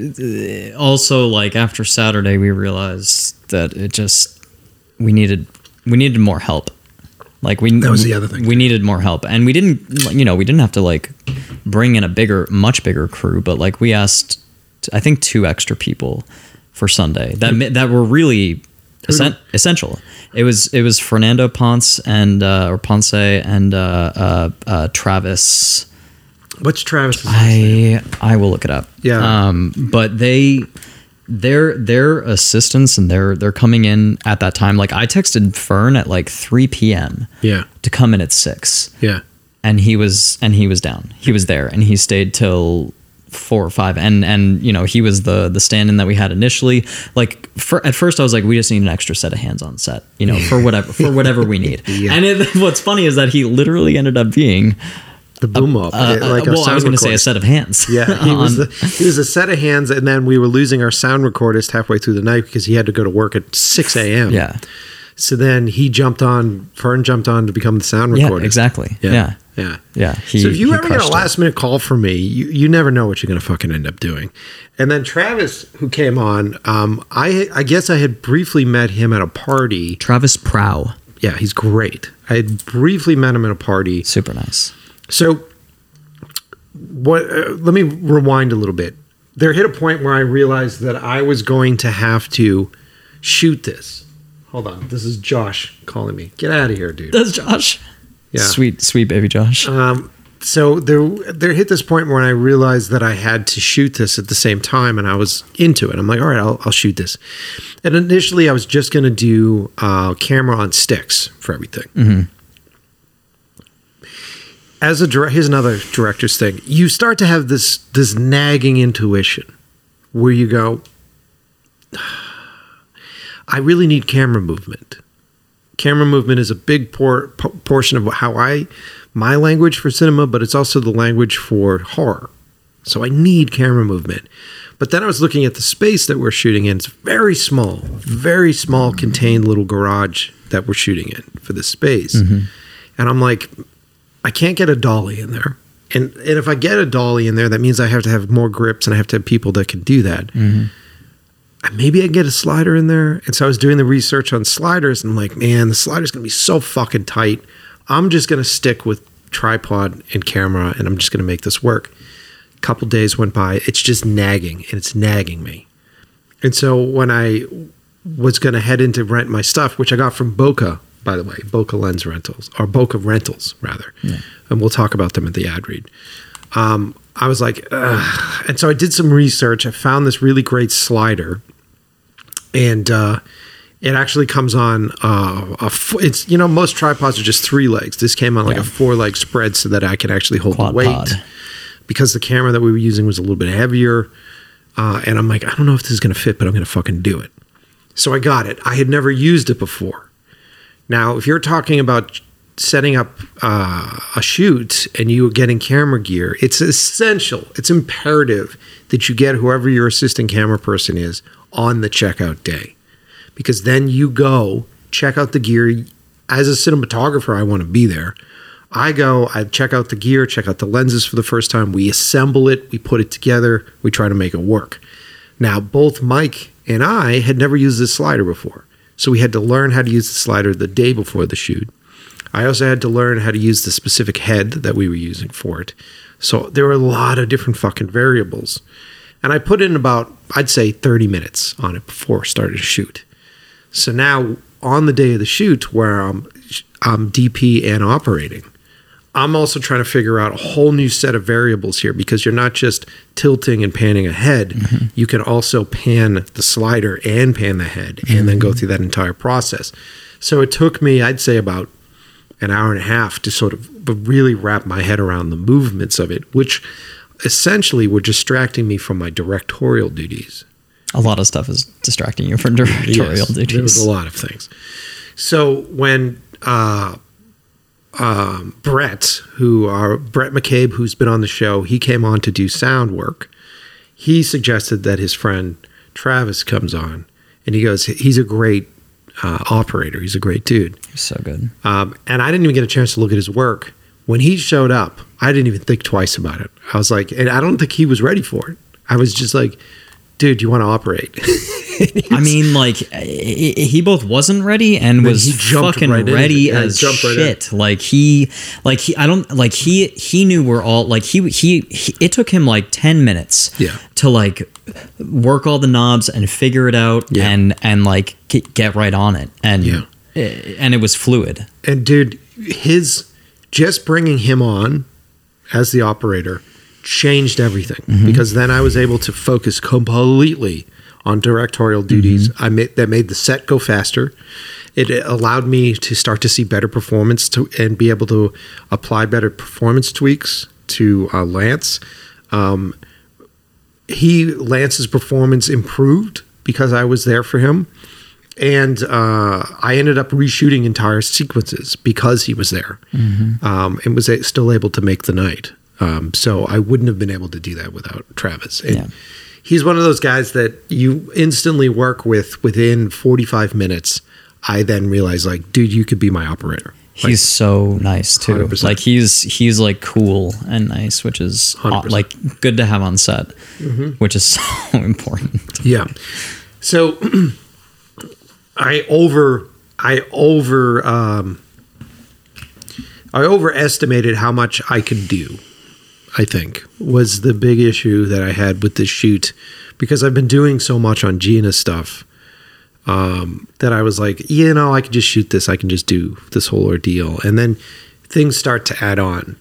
also like after Saturday, we realized that it just we needed we needed more help. Like we That was the other thing, We too. needed more help, and we didn't. You know, we didn't have to like bring in a bigger, much bigger crew, but like we asked, I think two extra people for Sunday that that were really essen- essential. It was it was Fernando Ponce and uh, or Ponce and uh, uh, uh, Travis. What's Travis? I I will look it up. Yeah. Um, but they their their assistants and they're they're coming in at that time. Like I texted Fern at like 3 p.m. yeah, to come in at six, yeah. and he was and he was down. He was there, and he stayed till four or five and and you know he was the the stand-in that we had initially like for at first i was like we just need an extra set of hands on set you know for whatever for whatever we need Yeah. and it, what's funny is that he literally ended up being The boom up, uh, like uh, well i was going to say a set of hands Yeah, he was the, he was a set of hands, and then we were losing our sound recordist halfway through the night because he had to go to work at six a.m. yeah So then he jumped on. Fern jumped on to become the sound yeah exactly Yeah. yeah Yeah. yeah, he, so if you ever get a last minute call from me, you, you never know what you're going to fucking end up doing. And then Travis, who came on, um, I I guess I had briefly met him at a party. travis prow Yeah, he's great. I had briefly met him at a party. super nice So, what? Uh, let me rewind a little bit. There hit a point where I realized that I was going to have to shoot this. Hold on, this is Josh calling me. Get out of here, dude. that's josh Yeah. sweet sweet baby josh Um, so there, there hit this point where I realized that I had to shoot this at the same time, and I was into it. I'm like, all right, I'll, I'll shoot this. And initially, I was just going to do uh, camera on sticks for everything. As a here's another director's thing: you start to have this this nagging intuition, where you go, I really need camera movement camera movement is a big por- portion of how I my language for cinema, but it's also the language for horror. So I need camera movement. But then I was looking at the space that we're shooting in. It's very small, very small, contained little garage that we're shooting in for this space. Mm-hmm. And I'm like, I can't get a dolly in there. And and if I get a dolly in there, that means I have to have more grips and I have to have people that can do that mm-hmm. Maybe I can get a slider in there. And so I was doing the research on sliders and I'm like, man, the slider's gonna be so fucking tight. I'm just gonna stick with tripod and camera and I'm just gonna make this work. A couple days went by, it's just nagging and it's nagging me. And so when I was gonna head in to rent my stuff, which I got from Boca, by the way, Boca Lens Rentals, or Boca Rentals rather. And we'll talk about them at the ad read. Um, I was like, Ugh. and so I did some research. I found this really great slider and uh, it actually comes on uh, a f- it's you know most tripods are just three legs this came on like Yeah. a four leg spread so that i could actually hold Quad the weight pod. because the camera that we were using was a little bit heavier. Uh, and I'm like, I don't know if this is going to fit, but I'm going to fucking do it. So I got it. I had never used it before. Now, if you're talking about setting up uh, a shoot and you are getting camera gear, it's essential, it's imperative that you get whoever your assistant camera person is on the checkout day. Because then you go check out the gear. As a cinematographer, I want to be there. I go, I check out the gear, check out the lenses for the first time. We assemble it, we put it together, we try to make it work. Now, both Mike and I had never used this slider before. So we had to learn how to use the slider the day before the shoot. I also had to learn how to use the specific head that we were using for it. So there were a lot of different fucking variables. And I put in about, I'd say, 30 minutes on it before I started to shoot. So now on the day of the shoot, where I'm, I'm DP and operating, I'm also trying to figure out a whole new set of variables here because you're not just tilting and panning ahead. Mm-hmm. You can also pan the slider and pan the head and mm-hmm. then go through that entire process. So it took me, I'd say, about an hour and a half to sort of really wrap my head around the movements of it, which essentially were distracting me from my directorial duties. A lot of stuff is distracting you from directorial yes, duties. There was a lot of things. So when uh, um, Brett, who are Brett McCabe, who's been on the show, he came on to do sound work. He suggested that his friend Travis comes on, and he goes, he's a great uh, operator. He's a great dude. He's so good. Um, and I didn't even get a chance to look at his work when he showed up. I didn't even think twice about it. I was like, and I don't think he was ready for it. I was just like, dude, you want to operate? I mean, like he both wasn't ready and was fucking right ready as shit. Right like he, like he, I don't like he he knew we're all like he, he he. It took him like ten minutes, yeah. to like work all the knobs and figure it out yeah. and and like get, get right on it and yeah. Eh, and it was fluid. And dude, his just bringing him on as the operator changed everything mm-hmm. because then I was able to focus completely on directorial duties. Mm-hmm. I made that made the set go faster. It allowed me to start to see better performance to, and be able to apply better performance tweaks to uh, Lance. Um, he Lance's performance improved because I was there for him, and uh, I ended up reshooting entire sequences because he was there, mm-hmm. um, and was still able to make the night. Um, so I wouldn't have been able to do that without Travis. And yeah. he's one of those guys that you instantly work with within 45 minutes. I then realized, like, dude, you could be my operator. Like, he's so nice too. 100%. Like he's he's like cool and nice, which is 100%. like good to have on set, mm-hmm. which is so important. Yeah. So I over I over um, I overestimated how much I could do I think, was the big issue that I had with this shoot because I've been doing so much on Gina stuff um, that I was like, you know, I can just shoot this. I can just do this whole ordeal. And then things start to add on.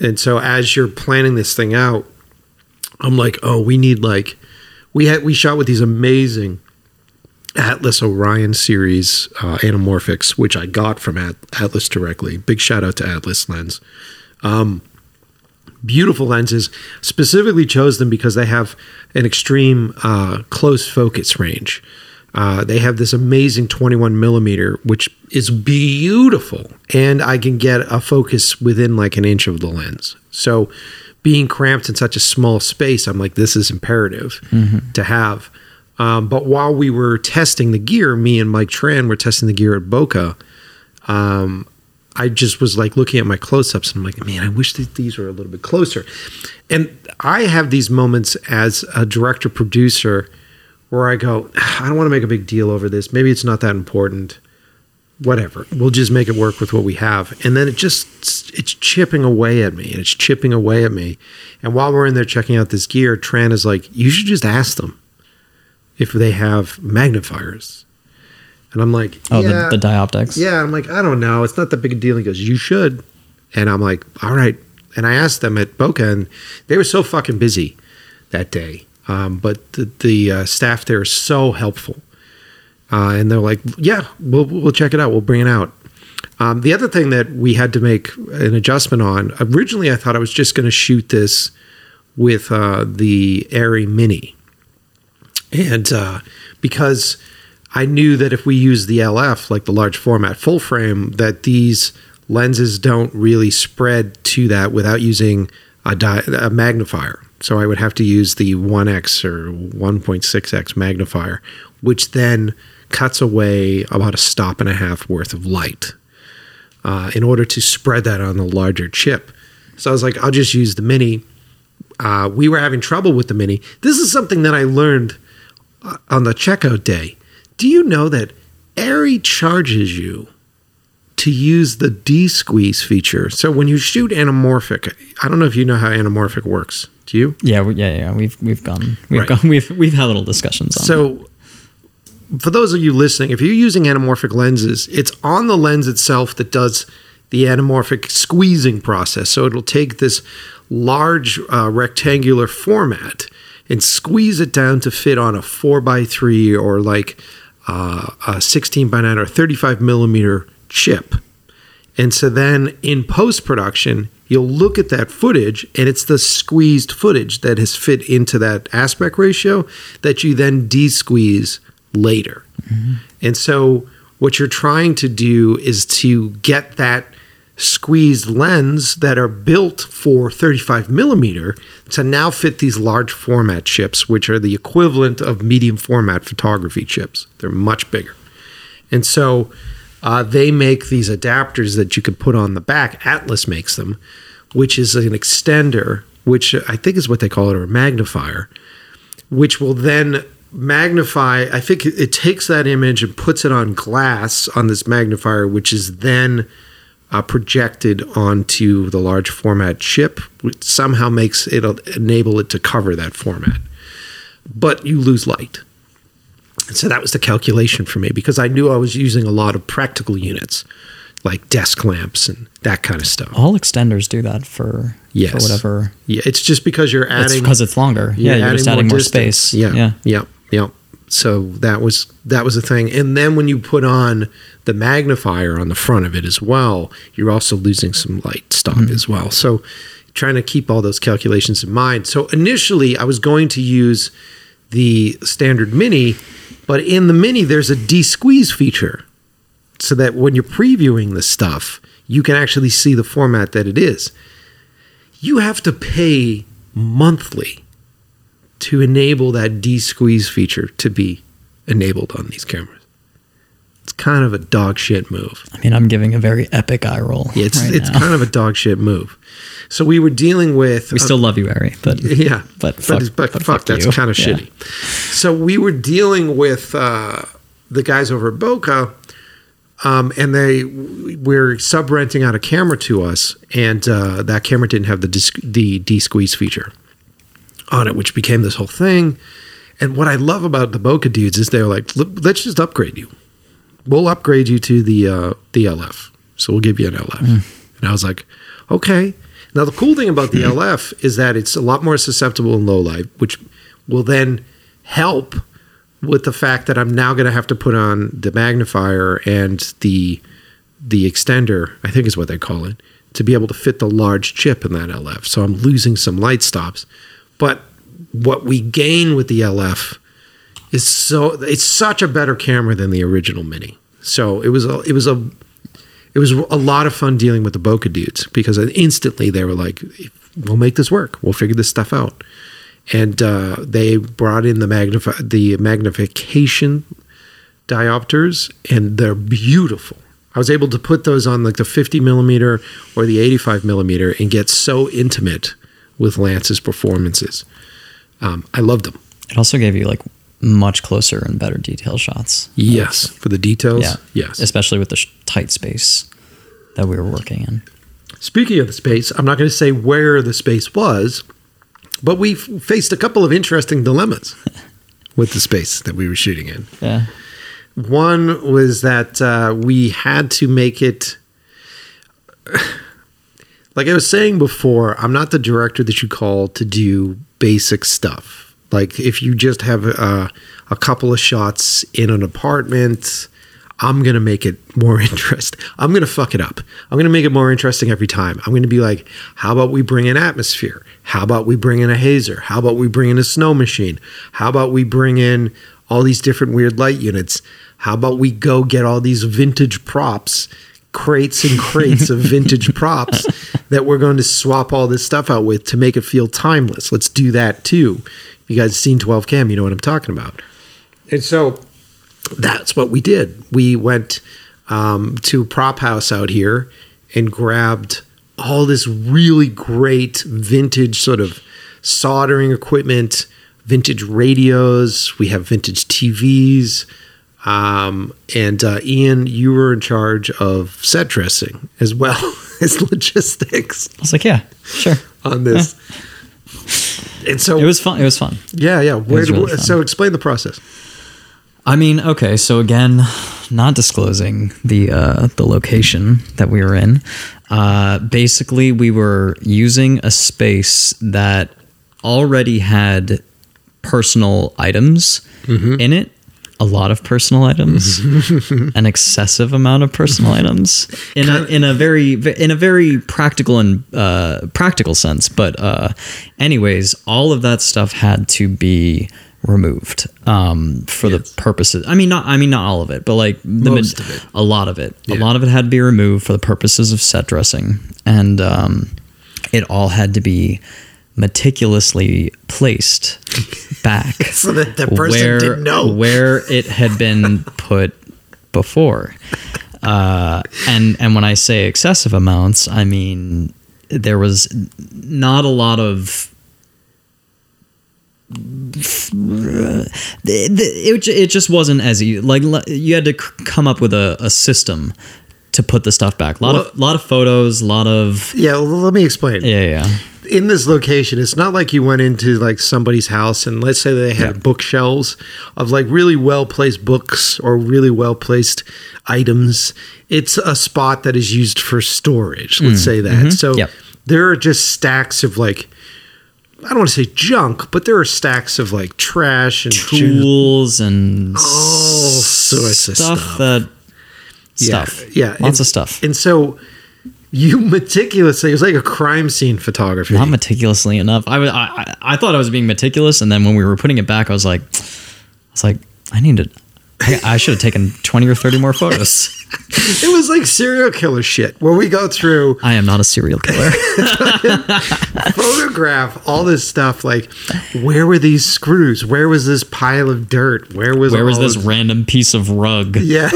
And so as you're planning this thing out, I'm like, oh, we need like, we had, we shot with these amazing Atlas Orion series uh, anamorphics, which I got from At- Atlas directly. Big shout out to Atlas Lens. Um, beautiful lenses. Specifically chose them because they have an extreme uh, close focus range. Uh, they have this amazing 21 millimeter, which is beautiful, and I can get a focus within like an inch of the lens. So, being cramped in such a small space, I'm like, this is imperative mm-hmm. to have. Um, but while we were testing the gear, me and Mike Tran were testing the gear at Boca. Um, I just was like looking at my close ups and I'm like, man, I wish that these were a little bit closer. And I have these moments as a director producer where I go, ah, I don't want to make a big deal over this. Maybe it's not that important. Whatever. We'll just make it work with what we have. And then it just, it's chipping away at me and it's chipping away at me. And while we're in there checking out this gear, Tran is like, you should just ask them if they have magnifiers and I'm like, oh, yeah. the, the dioptics. Yeah, I'm like, I don't know. It's not that big a deal. He goes, you should. And I'm like, all right. And I asked them at Bokeh, and they were so fucking busy that day. Um, but the, the uh, staff there is so helpful. Uh, and they're like, yeah, we'll, we'll check it out. We'll bring it out. Um, the other thing that we had to make an adjustment on originally, I thought I was just going to shoot this with uh, the Arri Mini, and uh, because I knew that if we use the LF, like the large format full frame, that these lenses don't really spread to that without using a, di- a magnifier. So I would have to use the 1x or 1.6x magnifier, which then cuts away about a stop and a half worth of light uh, in order to spread that on the larger chip. So I was like, I'll just use the mini. Uh, we were having trouble with the mini. This is something that I learned uh, on the checkout day. Do you know that Arri charges you to use the D squeeze feature? So when you shoot anamorphic, I don't know if you know how anamorphic works. Do you? Yeah, we, yeah, yeah. We've we've gone, we've Right. gone, we've we've had little discussions on. it. So, for those of you listening, if you're using anamorphic lenses, it's on the lens itself that does the anamorphic squeezing process. So, it'll take this large uh, rectangular format and squeeze it down to fit on a 4 by 3 or like uh, a 16 by 9 or 35 millimeter chip. And so then in post production, you'll look at that footage and it's the squeezed footage that has fit into that aspect ratio that you then de squeeze later. And so what you're trying to do is to get that squeezed lens that are built for 35 millimeter to now fit these large format chips, which are the equivalent of medium format photography chips. They're much bigger. And so uh, they make these adapters that you can put on the back. Atlas makes them, which is an extender, which I think is what they call it, or a magnifier, which will then magnify. I think it takes that image and puts it on glass on this magnifier, which is then uh, projected onto the large format chip, which somehow makes it enable it to cover that format. But you lose light. And so that was the calculation for me because I knew I was using a lot of practical units like desk lamps and that kind of stuff. all extenders do that for Yes. for whatever. Yeah, it's just because you're It's adding because it's longer. Yeah, you're just adding more, distance. space. Yeah, yeah. yeah, yeah. So that was that was the thing. And then when you put on the magnifier on the front of it as well, you're also losing some light stop Mm-hmm. as well. So trying to keep all those calculations in mind. So initially I was going to use the standard mini, but in the mini there's a de-squeeze feature so that when you're previewing the stuff, you can actually see the format that it is. You have to pay monthly to enable that de-squeeze feature to be enabled on these cameras. It's kind of a dog shit move. I mean, I'm giving a very epic eye roll. Yeah, it's right it's now. kind of a dog shit move. So we were dealing with we still love you, Arri, but yeah, but but, fuck- but, but fuck, fuck that's kind of Yeah. shitty. So we were dealing with uh, the guys over at Boca, um, and they were sub renting out a camera to us, and uh, that camera didn't have the dis- the de squeeze feature on it, which became this whole thing. And what I love about the Boca dudes is they're like, let's just upgrade you. We'll upgrade you to the uh, the LF. So we'll give you an LF. And I was like, okay. Now the cool thing about the LF is that it's a lot more susceptible in low light, which will then help with the fact that I'm now going to have to put on the magnifier and the the extender, I think is what they call it, to be able to fit the large chip in that LF. So I'm losing some light stops. But what we gain with the LF is so it's such a better camera than the original Mini. So it was a it was a it was a lot of fun dealing with the Boca dudes because instantly they were like, "We'll make this work. We'll figure this stuff out." And uh, they brought in the the magnification diopters, and they're beautiful. I was able to put those on like the 50 millimeter or the 85 millimeter and get so intimate with Lance's performances. Um, I loved them. it also gave you like much closer and better detail shots. Yes, for the details. Yeah. Yes. Especially with the sh- tight space that we were working in. Speaking of the space, I'm not going to say where the space was, but we faced a couple of interesting dilemmas with the space that we were shooting in. Yeah. One was that uh, we had to make it. Like I was saying before, I'm not the director that you call to do basic stuff. Like if you just have a, a couple of shots in an apartment, I'm to make it more interesting. I'm to fuck it up. I'm to make it more interesting every time. I'm to be like, how about we bring in atmosphere? How about we bring in a hazer? How about we bring in a snow machine? How about we bring in all these different weird light units? How about we go get all these vintage props, crates and crates of vintage props that we're going to swap all this stuff out with to make it feel timeless? Let's do that too. If You guys seen 12 Cam, you know what I'm talking about. And so that's what we did. We went um, to a prop house out here and grabbed all this really great vintage sort of soldering equipment, vintage radios. We have vintage TVs. Um, and uh, Ian, you were in charge of set dressing as well as logistics I was like, yeah, sure. on this. And so, It was fun. It was fun. yeah, yeah. Where, really where- so, explain the process. I mean, okay, so again, not disclosing the uh, the location that we were in. Uh, basically, we were using a space that already had personal items in it. A lot of personal items, an excessive amount of personal items, in a in a very in a very practical and uh, practical sense. But uh, anyways, all of that stuff had to be removed um, for Yes. the purposes. I mean, not I mean not all of it, but like the Most of it. a lot of it. Yeah. A lot of it had to be removed for the purposes of set dressing, and um, it all had to be meticulously placed back So that the person where, didn't know. where it had been put before. Uh, and and when I say excessive amounts, I mean there was not a lot of it, it just wasn't as you like you had to come up with a, a system to put the stuff back a lot of lot of photos a lot of Yeah, well, let me explain. yeah yeah in this location, it's not like you went into like somebody's house and let's say they had Yeah. bookshelves of like really well placed books or really well placed items. It's a spot that is used for storage. Let's say that. So Mm, mm-hmm. Yep. there are just stacks of like I don't want to say junk, but there are stacks of like trash and ju- tools and All sorts of stuff. that stuff. yeah, lots and- of stuff. And so you meticulously, it was like a crime scene photography. not meticulously enough. I, I I I thought I was being meticulous and then when we were putting it back I was like I was like I need to I, I should have taken 20 or 30 more photos. It was like serial killer shit. Where we go through I am not a serial killer. Photograph all this stuff like where were these screws? Where was this pile of dirt? Where was where was this of- random piece of rug? Yeah.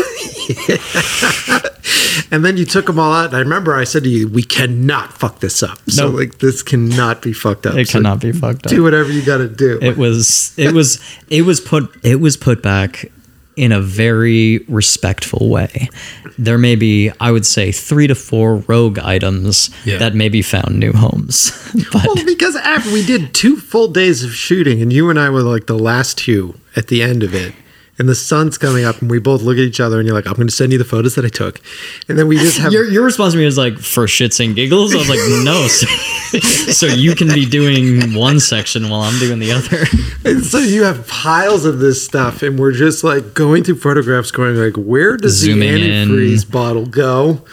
And then you took them all out and i remember i said to you we cannot fuck this up. So like this cannot be fucked up. It So cannot be fucked up. do whatever you gotta do. It was it was it was put it was put back in a very respectful way there may be i would say three to four rogue items Yeah. that maybe found new homes but well because after we did two full days of shooting and you and i were like the last two at the end of it and the sun's coming up and we both look at each other and you're like i'm going to send you the photos that i took and then we just have your, your response to me was like for shits and giggles i was like no so, so you can be doing one section while i'm doing the other And so you have piles of this stuff, and we're just like going through photographs, going like, where does Zooming the in. antifreeze bottle go?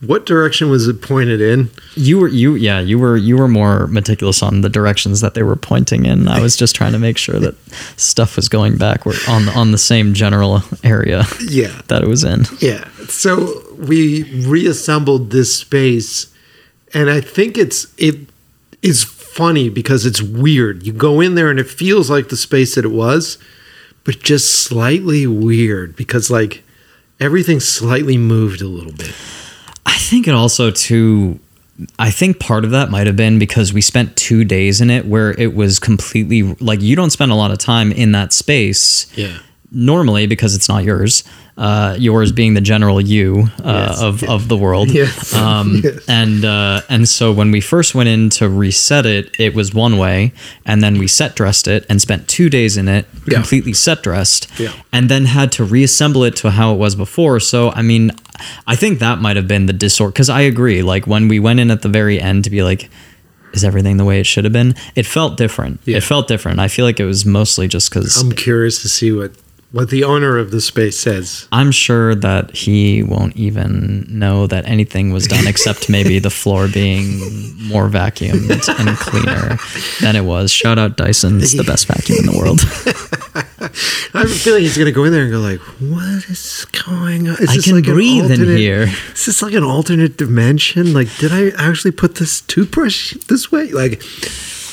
What direction was it pointed in? you were you yeah you were you were more meticulous on the directions that they were pointing in i was just trying to make sure that stuff was going back where- on on the same general area Yeah, that it was in yeah. So we reassembled this space, and I think it's it is funny because it's weird. You go in there and it feels like the space that it was, but just slightly weird because like everything slightly moved a little bit. I think it also too. I think part of that might have been because we spent two days in it where it was completely like you don't spend a lot of time in that space Yeah. normally because it's not yours. Uh, yours being the general you uh, Yes. of, of the world. Yes. Um, Yes. And uh, and so when we first went in to reset it, it was one way, and then we set dressed it and spent two days in it, Yeah. completely set dressed, Yeah. and then had to reassemble it to how it was before. So I mean, I think that might have been the disorder. Because I agree, like when we went in at the very end to be like. Is everything the way it should have been? It felt different. Yeah. It felt different. I feel like it was mostly just because I'm curious to see what what the owner of the space says. I'm sure that he won't even know that anything was done except maybe the floor being more vacuumed and cleaner than it was. Shout out Dyson, it's the best vacuum in the world. I have a feeling he's going to go in there and go like, "What is going on? Is I can an breathe in here." Is this like an alternate dimension? Like, did I actually put this toothbrush this way? Like,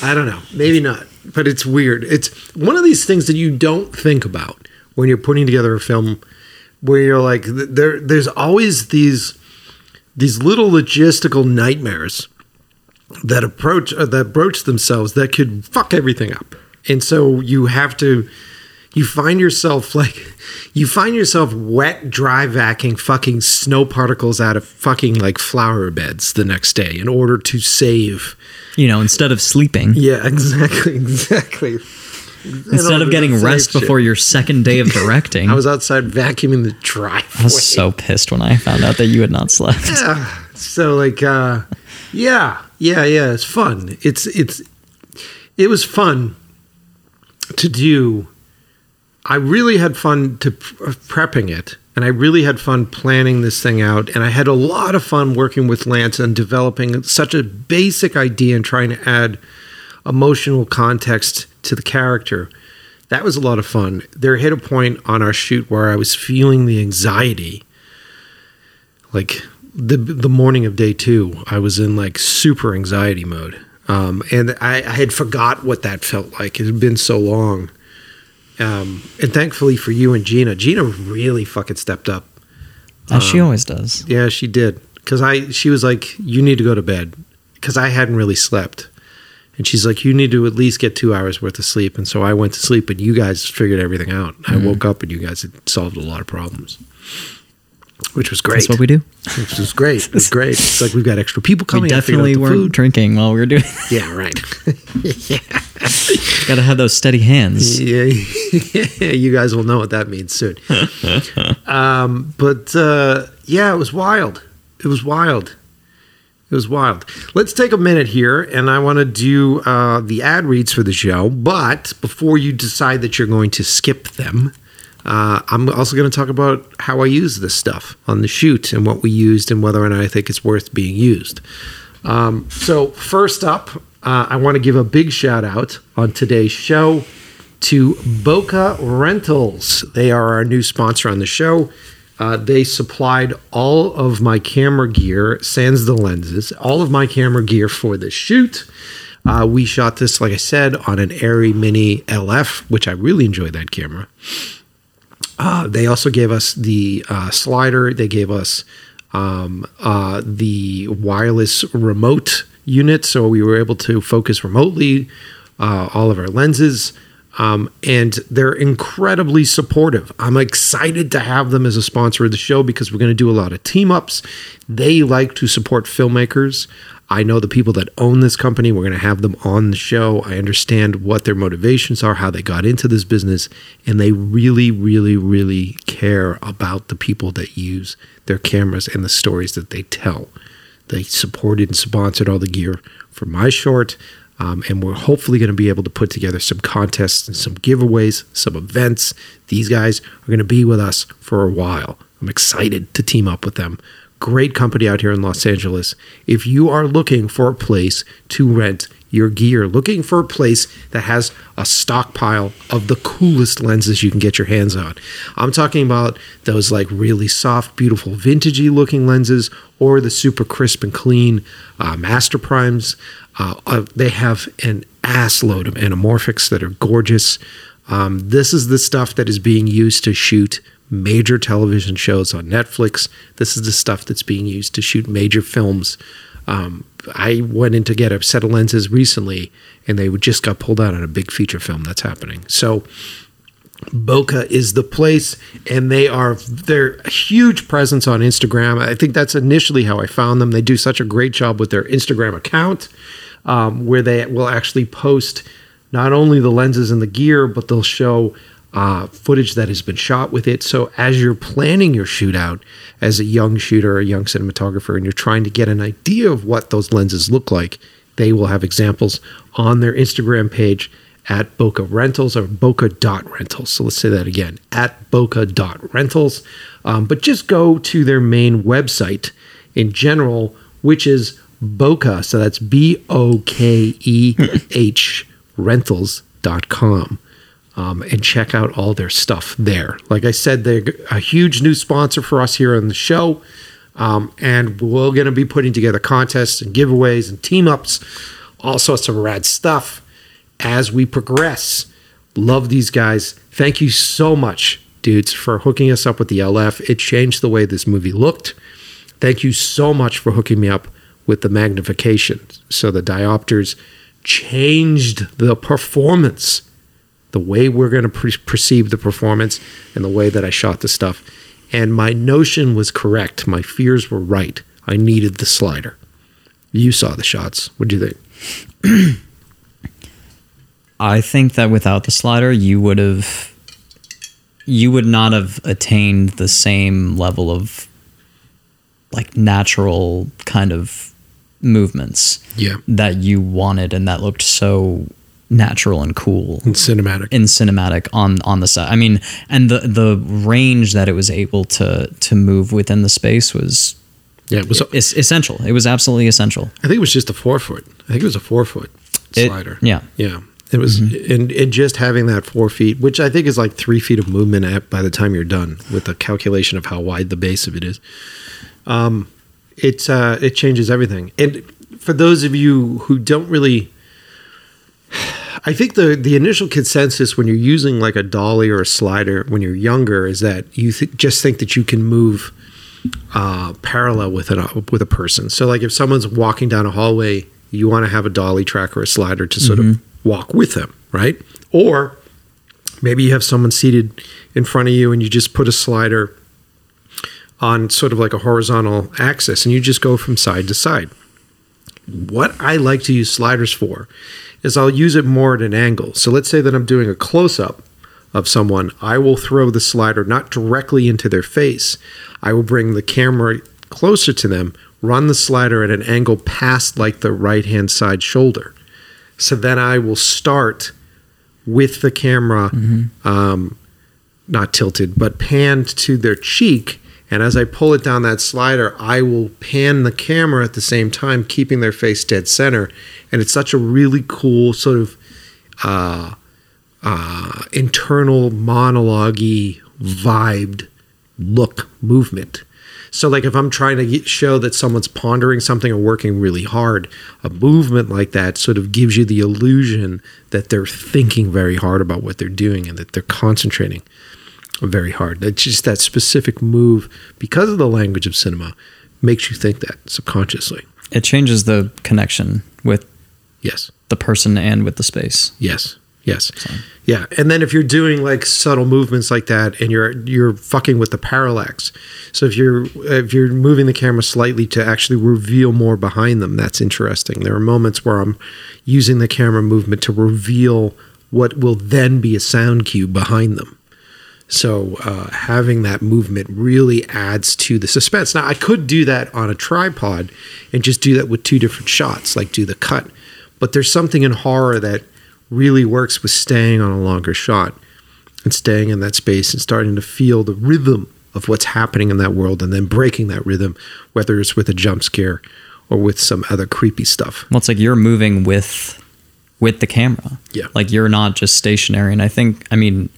I don't know. Maybe not. But it's weird. It's one of these things that you don't think about when you're putting together a film, where you're like, there. There's always these these little logistical nightmares that approach uh, that broach themselves that could fuck everything up. And so you have to you find yourself like you find yourself wet dry vacuuming fucking snow particles out of fucking like flower beds the next day in order to save You know, instead of sleeping, yeah exactly exactly instead of getting rest before your second day of directing. I was outside vacuuming the driveway. I was so pissed when I found out that you had not slept. so like uh yeah yeah yeah it's fun. It's it's it was fun to do. I really had fun to prepping it and i really had fun planning this thing out and i had a lot of fun working with lance and developing such a basic idea and trying to add emotional context to the character that was a lot of fun there hit a point on our shoot where i was feeling the anxiety like the the morning of day two, I was in like super anxiety mode, um, and I, I had forgot what that felt like. It had been so long, um, and thankfully for you and Gina, Gina really fucking stepped up. As she always does. Yeah, she did. Because I, she was like, "You need to go to bed," because I hadn't really slept, and she's like, "You need to at least get two hours worth of sleep." And so I went to sleep, and you guys figured everything out. I woke up, and you guys had solved a lot of problems, which was great. That's what we do. Which was great. It was great. It's like we've got extra people coming. Figured definitely weren't food. drinking while we were doing Yeah, right. yeah. Gotta have those steady hands. yeah, you guys will know what that means soon. um, but uh, yeah, it was wild. It was wild. It was wild. Let's take a minute here, and I want to do uh, the ad reads for the show. But before you decide that you're going to skip them, uh, I'm also going to talk about how I use this stuff on the shoot and what we used and whether or not I think it's worth being used. Um, so, first up, uh, I want to give a big shout out on today's show to Boca Rentals. They are our new sponsor on the show. Uh, they supplied all of my camera gear, sans the lenses, all of my camera gear for the shoot. Uh, we shot this, like I said, on an Arri Mini LF, which I really enjoyed that camera. Uh, they also gave us the uh, slider. They gave us um, uh, the wireless remote unit, so we were able to focus remotely uh, all of our lenses. Um, and they're incredibly supportive. I'm excited to have them as a sponsor of the show because we're going to do a lot of team ups. They like to support filmmakers. I know the people that own this company. We're going to have them on the show. I understand what their motivations are, how they got into this business, and they really, really, really care about the people that use their cameras and the stories that they tell. They supported and sponsored all the gear for my short. Um, and we're hopefully going to be able to put together some contests and some giveaways, some events. These guys are going to be with us for a while. I'm excited to team up with them. Great company out here in Los Angeles. If you are looking for a place to rent your gear, looking for a place that has a stockpile of the coolest lenses you can get your hands on. I'm talking about those like really soft, beautiful, vintagey looking lenses or the super crisp and clean uh, Master Primes. Uh, uh, they have an ass load of anamorphics that are gorgeous. Um, this is the stuff that is being used to shoot major television shows on Netflix. This is the stuff that's being used to shoot major films. Um, I went in to get a set of lenses recently, and they just got pulled out on a big feature film that's happening. So, Bokeh is the place, and they are they're a huge presence on Instagram. I think that's initially how I found them. They do such a great job with their Instagram account, um, where they will actually post not only the lenses and the gear, but they'll show uh, footage that has been shot with it. So as you're planning your shootout as a young shooter, a young cinematographer, and you're trying to get an idea of what those lenses look like, they will have examples on their Instagram page at Bokeh Rentals or Bokeh dot Rentals. So let's say that again at Bokeh dot Rentals. Um, but just go to their main website in general, which is Bokeh. So that's B O K E H rentals.com. Um, and check out all their stuff there. Like I said, they're a huge new sponsor for us here on the show. Um, and we're going to be putting together contests and giveaways and team ups, all sorts of rad stuff as we progress. Love these guys. Thank you so much, dudes, for hooking us up with the LF. It changed the way this movie looked. Thank you so much for hooking me up with the magnification. So the diopters changed the performance, the way we're going to pre- perceive the performance, and the way that I shot the stuff. And my notion was correct. My fears were right. I needed the slider. You saw the shots. What do you think? I think that without the slider, you would have you would not have attained the same level of like natural kind of movements Yeah. that you wanted and that looked so natural and cool And cinematic. in cinematic on on the set. I mean, and the the range that it was able to to move within the space was yeah, it was. es- essential. It was absolutely essential. I think it was just a four foot. I think it was a four foot It- slider. yeah. Yeah. It was, and, and just having that four feet, which I think is like three feet of movement at, by the time you're done with the calculation of how wide the base of it is. Um, it's uh, it changes everything. And for those of you who don't really, I think the the initial consensus when you're using like a dolly or a slider when you're younger is that you th- just think that you can move uh, parallel with an with a person. So like if someone's walking down a hallway, you want to have a dolly track or a slider to sort of walk with them, right? Or maybe you have someone seated in front of you and you just put a slider on sort of like a horizontal axis and you just go from side to side. What I like to use sliders for is I'll use it more at an angle. So let's say that I'm doing a close up of someone, I will throw the slider not directly into their face. I will bring the camera closer to them, run the slider at an angle past like the right hand side shoulder. So then I will start with the camera um, not tilted, but panned to their cheek. And as I pull it down that slider, I will pan the camera at the same time, keeping their face dead center. And it's such a really cool sort of uh, uh, internal monologue vibed look movement. So, like if I'm trying to show that someone's pondering something or working really hard, a movement like that sort of gives you the illusion that they're thinking very hard about what they're doing and that they're concentrating very hard. It's just that specific move, because of the language of cinema, makes you think that subconsciously. It changes the connection with Yes. the person and with the space. Yes. Yes. Yeah. And then if you're doing like subtle movements like that and you're you're fucking with the parallax. So if you're if you're moving the camera slightly to actually reveal more behind them, that's interesting. There are moments where I'm using the camera movement to reveal what will then be a sound cue behind them. So uh, having that movement really adds to the suspense. Now I could do that on a tripod and just do that with two different shots, like do the cut. But there's something in horror that really works with staying on a longer shot and staying in that space and starting to feel the rhythm of what's happening in that world and then breaking that rhythm, whether it's with a jump scare or with some other creepy stuff. Well, it's like you're moving with with the camera. Yeah. Like you're not just stationary. And I think, I mean,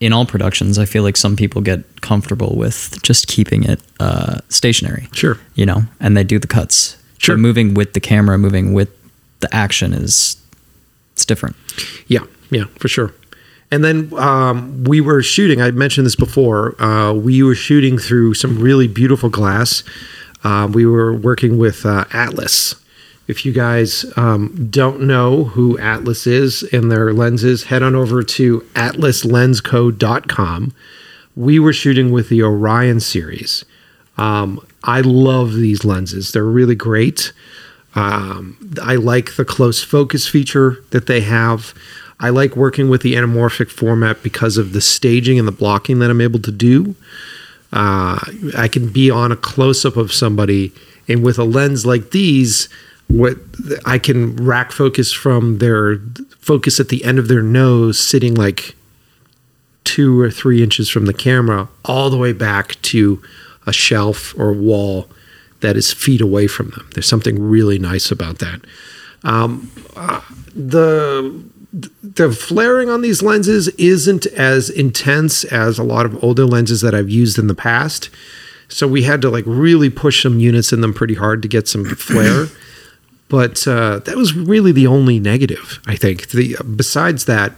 in all productions, I feel like some people get comfortable with just keeping it uh, stationary. Sure. You know, and they do the cuts. Sure. But moving with the camera, moving with the action is it's different. Yeah, yeah, for sure. And then um, we were shooting. I mentioned this before. Uh, we were shooting through some really beautiful glass. Uh, we were working with uh, Atlas. If you guys um, don't know who Atlas is and their lenses, head on over to atlaslensco.com. We were shooting with the Orion series. Um, I love these lenses. They're really great. Um, I like the close focus feature that they have. I like working with the anamorphic format because of the staging and the blocking that I'm able to do. Uh, I can be on a close up of somebody, and with a lens like these, what I can rack focus from their focus at the end of their nose, sitting like two or three inches from the camera, all the way back to a shelf or wall that is feet away from them. There's something really nice about that. Um, uh, the the flaring on these lenses isn't as intense as a lot of older lenses that I've used in the past. So we had to like really push some units in them pretty hard to get some flare. But uh, that was really the only negative, I think. The besides that,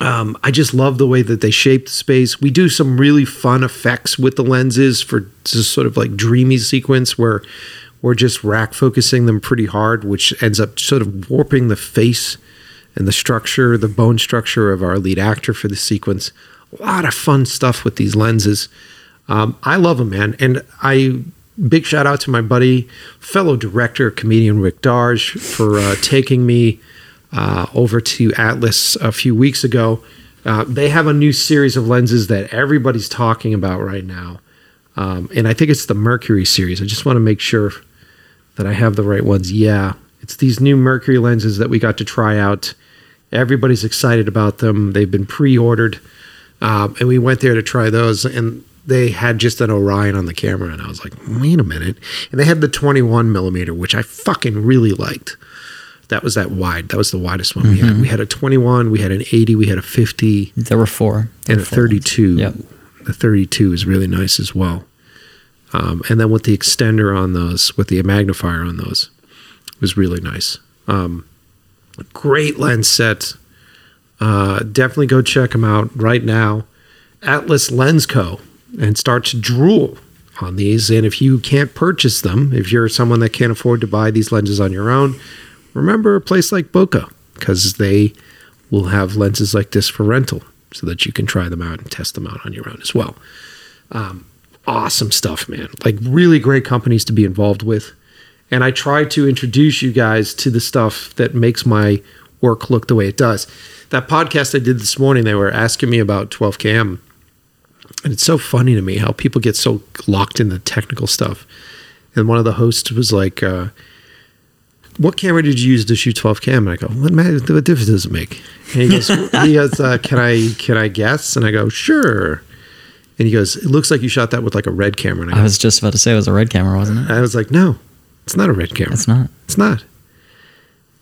um, I just love the way that they shape the space. We do some really fun effects with the lenses for just sort of like dreamy sequence where we're just rack focusing them pretty hard, which ends up sort of warping the face and the structure, the bone structure of our lead actor for the sequence. A lot of fun stuff with these lenses. Um, I love them, man. And I big shout out to my buddy, fellow director, comedian Rick Darge for uh, taking me uh, over to Atlas a few weeks ago. Uh, they have a new series of lenses that everybody's talking about right now. Um, and I think it's the Mercury series. I just want to make sure that I have the right ones. Yeah, it's these new Mercury lenses that we got to try out. Everybody's excited about them. They've been pre ordered. Um, and we went there to try those. And they had just an Orion on the camera, and I was like, wait a minute. And they had the 21 millimeter, which I fucking really liked. That was that wide. That was the widest one we had. Mm-hmm. We had a 21, we had an 80, we had a 50, There were four. There and were a 32. Yep. The 32 is really nice as well. Um, and then with the extender on those, with the magnifier on those, was really nice. Um, great lens set. Uh, definitely go check them out right now. Atlas Lens Co. and start to drool on these. And if you can't purchase them, if you're someone that can't afford to buy these lenses on your own, remember a place like Bokeh because they will have lenses like this for rental so that you can try them out and test them out on your own as well. Um, awesome stuff, man. Like really great companies to be involved with. And I try to introduce you guys to the stuff that makes my work look the way it does. That podcast I did this morning, they were asking me about 12 cam. And it's so funny to me how people get so locked in the technical stuff. And one of the hosts was like, uh, what camera did you use to shoot 12 cam? And I go, what, matter, what difference does it make? And he goes, he goes uh, can I can I guess? And I go, sure. And he goes, it looks like you shot that with like a red camera. And I, I go, was just about to say it was a red camera, wasn't it? I was like, no, it's not a red camera. It's not. It's not.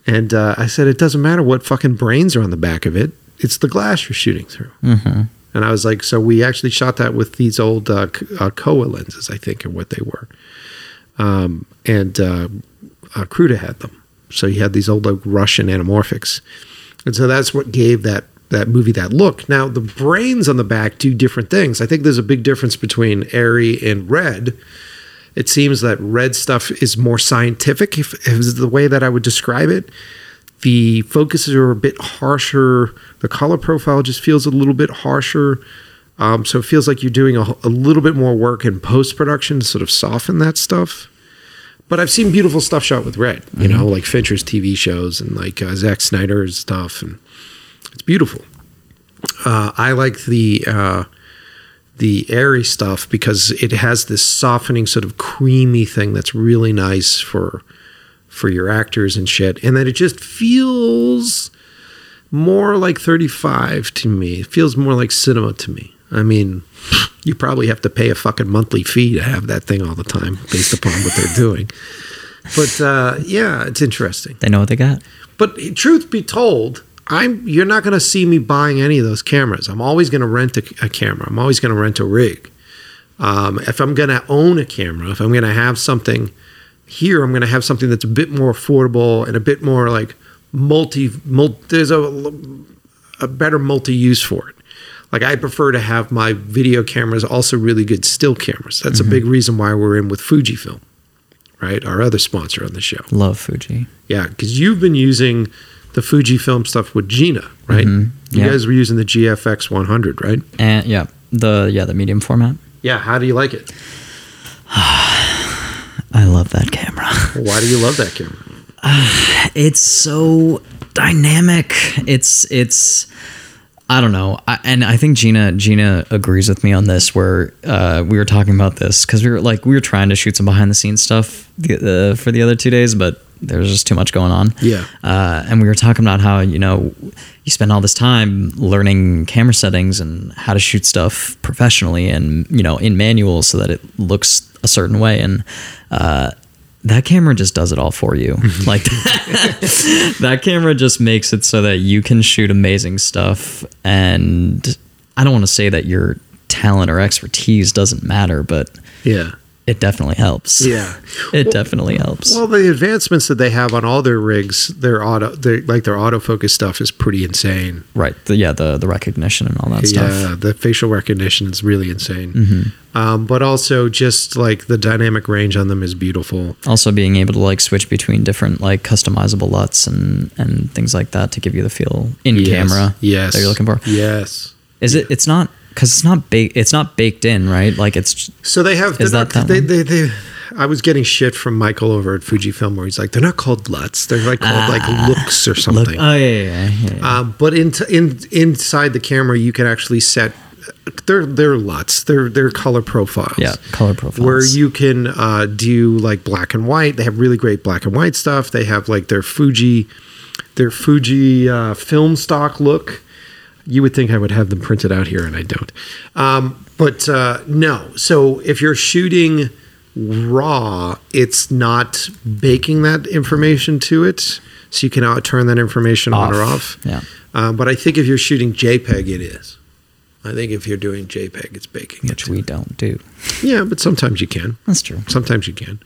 And uh, I said, it doesn't matter what fucking brains are on the back of it. It's the glass you're shooting through. Mm-hmm. And I was like, so we actually shot that with these old uh, uh, Kowa lenses, I think, and what they were. Um, and uh, uh, Kruta had them. So he had these old like, Russian anamorphics. And so that's what gave that that movie that look. Now the brains on the back do different things. I think there's a big difference between Arri and Red. It seems that red stuff is more scientific, if, if is the way that I would describe it. The focuses are a bit harsher. The color profile just feels a little bit harsher. Um, so it feels like you're doing a, a little bit more work in post production to sort of soften that stuff. But I've seen beautiful stuff shot with red, you know, like Fincher's TV shows and like uh, Zack Snyder's stuff, and it's beautiful. Uh, I like the uh, the Arri stuff because it has this softening, sort of creamy thing that's really nice for for your actors and shit, and that it just feels more like 35 to me. It feels more like cinema to me. I mean, you probably have to pay a fucking monthly fee to have that thing all the time based upon what they're doing. But uh, yeah, it's interesting. They know what they got. But truth be told, I'm you're not going to see me buying any of those cameras. I'm always going to rent a, a camera. I'm always going to rent a rig. Um, if I'm going to own a camera, if I'm going to have something here, I'm going to have something that's a bit more affordable and a bit more like multi. multi there's a a better multi use for it. Like I prefer to have my video cameras also really good still cameras. That's a mm-hmm. big reason why we're in with Fujifilm, right? Our other sponsor on the show. Love Fuji. Yeah, because you've been using the Fujifilm stuff with Gina, right? Mm-hmm. You yeah. guys were using the GFX 100, right? And yeah, the yeah the medium format. Yeah. How do you like it? I love that camera. Why do you love that camera? it's so dynamic. It's it's I don't know. I, and I think Gina Gina agrees with me on this where uh, we were talking about this cuz we were like we were trying to shoot some behind the scenes stuff the, uh, for the other 2 days but there's just too much going on. Yeah. Uh, and we were talking about how you know you spend all this time learning camera settings and how to shoot stuff professionally and you know in manuals so that it looks a certain way and. Uh, that camera just does it all for you. like that camera just makes it so that you can shoot amazing stuff. And I don't want to say that your talent or expertise doesn't matter, but Yeah. It definitely helps. Yeah. It definitely helps. Well, the advancements that they have on all their rigs, their auto, their, like their autofocus stuff, is pretty insane. right. The, yeah, the the recognition and all that stuff. Yeah, the facial recognition is really insane. Mm-hmm. Um, but also, just like the dynamic range on them is beautiful. Also being able to like switch between different like customizable LUTs and and things like that to give you the feel in Yes, camera yes, that you're looking for. Yes. Is it it's not cuz it's not baked it's not baked in, right? Like it's So they have. Is that not- that they, one? they, they, I was getting shit from Michael over at Fujifilm where he's like, they're not called LUTs. They're like called like looks or look something. Oh yeah, yeah, yeah, yeah. Um, but in, in inside the camera, you can actually set. They're they're LUTs. They're they're color profiles. yeah, color profiles. where you can uh, do like black and white. They have really great black and white stuff. They have like their Fuji, their Fuji uh, film stock look. You would think I would have them printed out here, and I don't. Um, but uh, no. So if you're shooting raw, it's not baking that information to it, so you can uh, turn that information on or off. Yeah. Um, but I think if you're shooting JPEG, it is. I think if you're doing JPEG, it's baking it. Which we don't do. Yeah, but sometimes you can. That's true. Sometimes you can.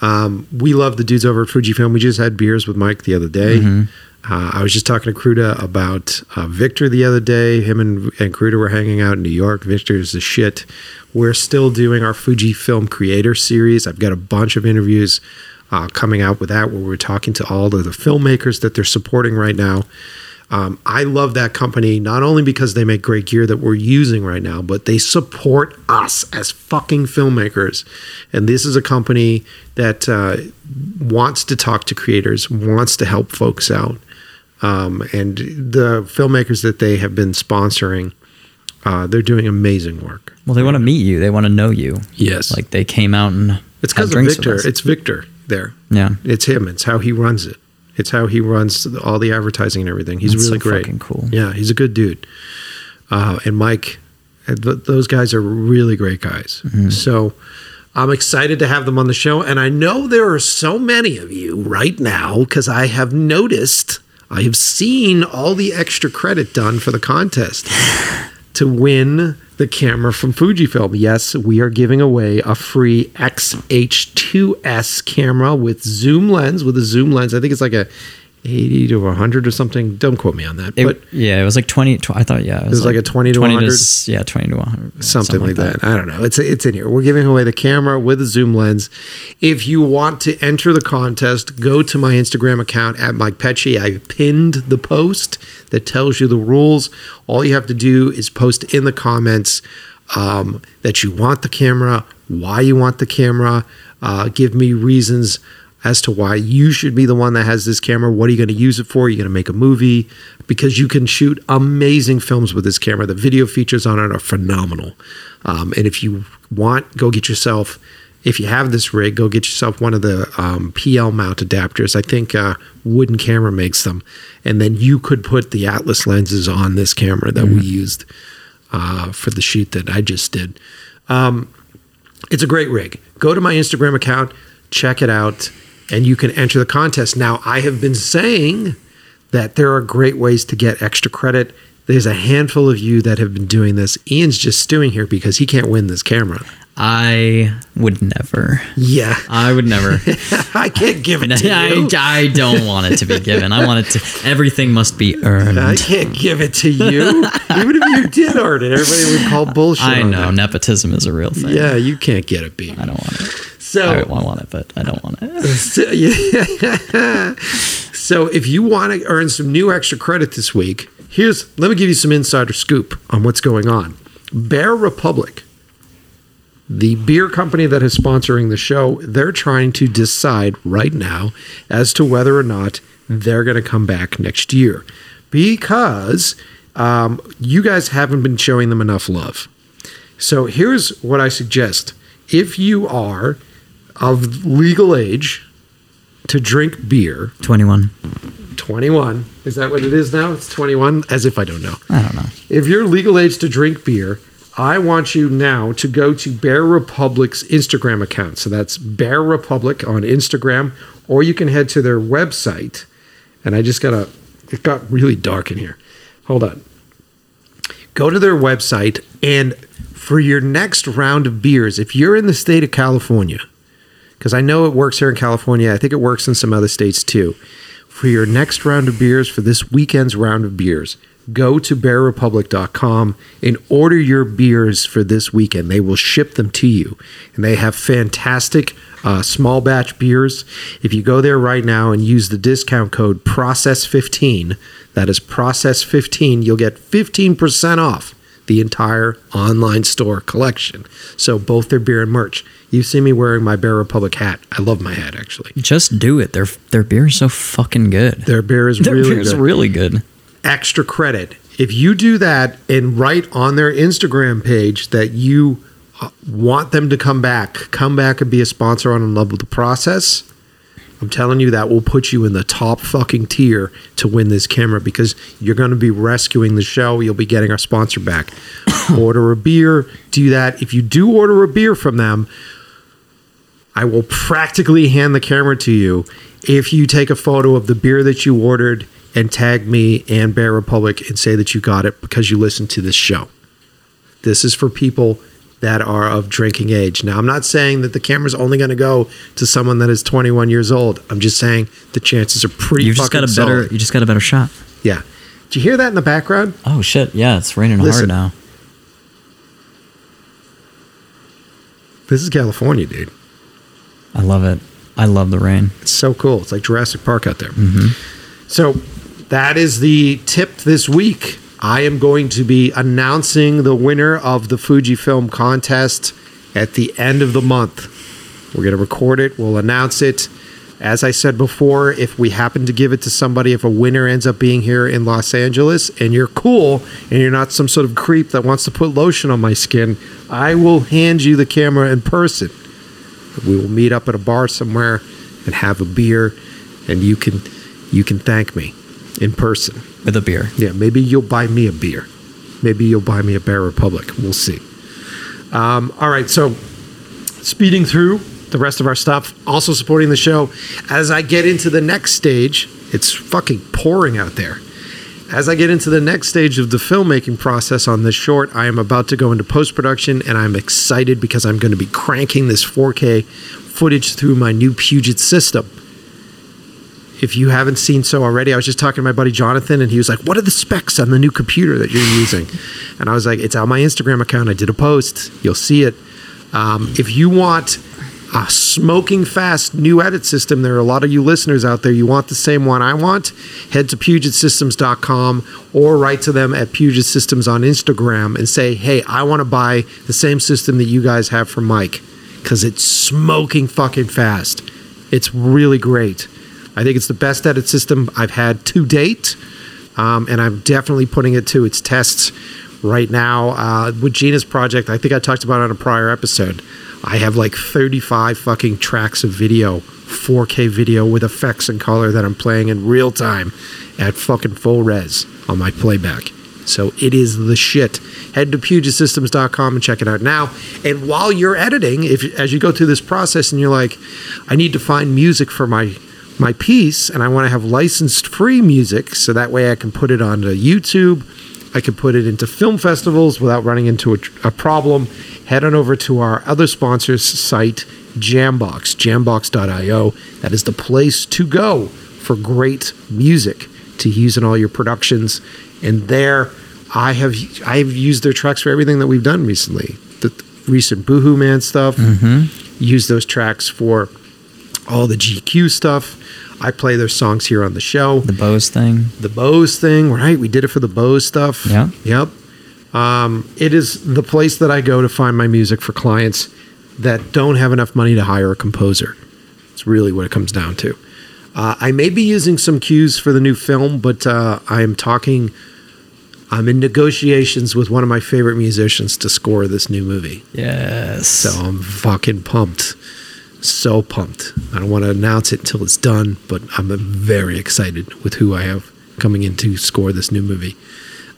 Um, we love the dudes over at Fujifilm. We just had beers with Mike the other day. Uh, I was just talking to Kruda about uh, Victor the other day. Him and, and Kruda were hanging out in New York. Victor's the shit. We're still doing our Fujifilm Creator Series. I've got a bunch of interviews uh, coming out with that where we're talking to all of the filmmakers that they're supporting right now. Um, I love that company not only because they make great gear that we're using right now, but they support us as fucking filmmakers. And this is a company that uh, wants to talk to creators, wants to help folks out. Um, and the filmmakers that they have been sponsoring, uh, they're doing amazing work. Well, they want to meet you. They want to know you. Yes, Like they came out and it's because of with Victor. us. It's Victor there. yeah. It's him. It's how he runs it. It's how he runs all the advertising and everything. He's That's really so great. fucking cool. Yeah, he's a good dude. Uh, and Mike, uh, those guys are really great guys. Mm-hmm. So I'm excited to have them on the show. And I know there are so many of you right now because I have noticed, I have seen all the extra credit done for the contest to win the camera from Fujifilm. Yes, we are giving away a free XH2S camera with zoom lens. With a zoom lens, I think it's like a 80 to 100 or something. Don't quote me on that, It, but yeah, it was like 20. tw- I thought, yeah. It was like a 20 to 100? s- yeah, 20 to 100. yeah, something, like that. I don't know. It's it's in here. We're giving away the camera with a zoom lens. If you want to enter the contest, go to my Instagram account at Mike Pecci. I pinned the post that tells you the rules. All you have to do is post in the comments um, that you want the camera, why you want the camera. Uh, give me reasons as to why you should be the one that has this camera. What are you going to use it for? Are you going to make a movie? Because you can shoot amazing films with this camera. The video features on it are phenomenal. Um, and if you want, go get yourself. If you have this rig, go get yourself one of the um, PL mount adapters. I think uh, Wooden Camera makes them, and then you could put the Atlas lenses on this camera that we used uh, for the shoot that I just did. Um, it's a great rig. Go to my Instagram account, check it out, and you can enter the contest. Now, I have been saying that there are great ways to get extra credit. There's a handful of you that have been doing this. Ian's just stewing here because he can't win this camera. I would never. Yeah, I would never. I can't give it to I, you. I don't want it to be given. I want it to. Everything must be earned. I can't give it to you. Even if you did earn it, everybody would call bullshit. I know nepotism is a real thing. Yeah, you can't get it, B. I don't want it. So I want it, but I don't want it. So, yeah. so if you want to earn some new extra credit this week, here's let me give you some insider scoop on what's going on. Bear Republic, the beer company that is sponsoring the show, they're trying to decide right now as to whether or not they're going to come back next year because um, you guys haven't been showing them enough love. So here's what I suggest. If you are of legal age to drink beer, 21. 21, is that what it is now? It's 21? As if I don't know. I don't know. If you're legal age to drink beer, I want you now to go to Bear Republic's Instagram account. So that's Bear Republic on Instagram, or you can head to their website. And I just got to, it got really dark in here. Hold on. Go to their website, and for your next round of beers, if you're in the state of California, because I know it works here in California, I think it works in some other states too. For your next round of beers, for this weekend's round of beers, go to bearrepublic.com and order your beers for this weekend. They will ship them to you. And they have fantastic uh, small batch beers. If you go there right now and use the discount code PROCESS15, that is PROCESS15, you'll get 15% off the entire online store collection. So both their beer and merch. You see me wearing my Bear Republic hat. I love my hat actually. Just do it. Their their beer is so fucking good. Their beer is Their really beer is good. really good. extra credit. If you do that and write on their Instagram page that you uh, want them to come back, come back and be a sponsor on In Love with the Process, I'm telling you that will put you in the top fucking tier to win this camera because you're going to be rescuing the show. You'll be getting our sponsor back. order a beer, do that. If you do order a beer from them, I will practically hand the camera to you if you take a photo of the beer that you ordered and tag me and Bear Republic and say that you got it because you listened to this show. This is for people that are of drinking age. Now, I'm not saying that the camera's only going to go to someone that is 21 years old. I'm just saying the chances are pretty You've just got a better. solid. You just got a better shot. Yeah. Did you hear that in the background? Oh shit! Yeah, it's raining Listen. hard now. This is California, dude. I love it. I love the rain. It's so cool. It's like Jurassic Park out there. Mm-hmm. So that is the tip this week. I am going to be announcing the winner of the Fujifilm contest at the end of the month. We're going to record it, we'll announce it. As I said before, if we happen to give it to somebody, if a winner ends up being here in Los Angeles and you're cool and you're not some sort of creep that wants to put lotion on my skin, I will hand you the camera in person. We will meet up at a bar somewhere and have a beer, and you can you can thank me in person. With a beer. Yeah, maybe you'll buy me a beer. Maybe you'll buy me a Bear Republic. We'll see. Um, all right, so speeding through the rest of our stuff, also supporting the show. As I get into the next stage, it's fucking pouring out there. As I get into the next stage of the filmmaking process on this short, I am about to go into post production and I'm excited because I'm going to be cranking this 4K footage through my new Puget system. If you haven't seen so already, I was just talking to my buddy Jonathan and he was like, What are the specs on the new computer that you're using? And I was like, It's on my Instagram account. I did a post. You'll see it. Um, if you want a smoking fast new edit system, there are a lot of you listeners out there. You want the same one I want? Head to PugetSystems.com or write to them at Puget Systems on Instagram and say, Hey, I want to buy the same system that you guys have for Mike because it's smoking fucking fast. It's really great. I think it's the best edit system I've had to date, um, and I'm definitely putting it to its tests right now. Uh, with Gina's project, I think I talked about on a prior episode. I have like 35 fucking tracks of video, 4K video with effects and color that I'm playing in real time at fucking full res on my playback. So it is the shit. Head to PugetSystems.com and check it out now. And while you're editing, if as you go through this process and you're like, I need to find music for my my piece and I want to have licensed free music so that way I can put it onto YouTube. I can put it into film festivals without running into a, a problem. Head on over to our other sponsors site, Jambox, jambox.io. That is the place to go for great music to use in all your productions. And there, I have I have used their tracks for everything that we've done recently. The recent Boohoo Man stuff. Mm-hmm. Use those tracks for all the GQ stuff. I play their songs here on the show. The Bose thing. The Bose thing, right? We did it for the Bose stuff. Yeah. Yep. Um, it is the place that I go to find my music for clients that don't have enough money to hire a composer. It's really what it comes down to. Uh, I may be using some cues for the new film, but uh, I am talking. I'm in negotiations with one of my favorite musicians to score this new movie. Yes. So I'm fucking pumped. So pumped. I don't want to announce it until it's done, but I'm very excited with who I have coming in to score this new movie.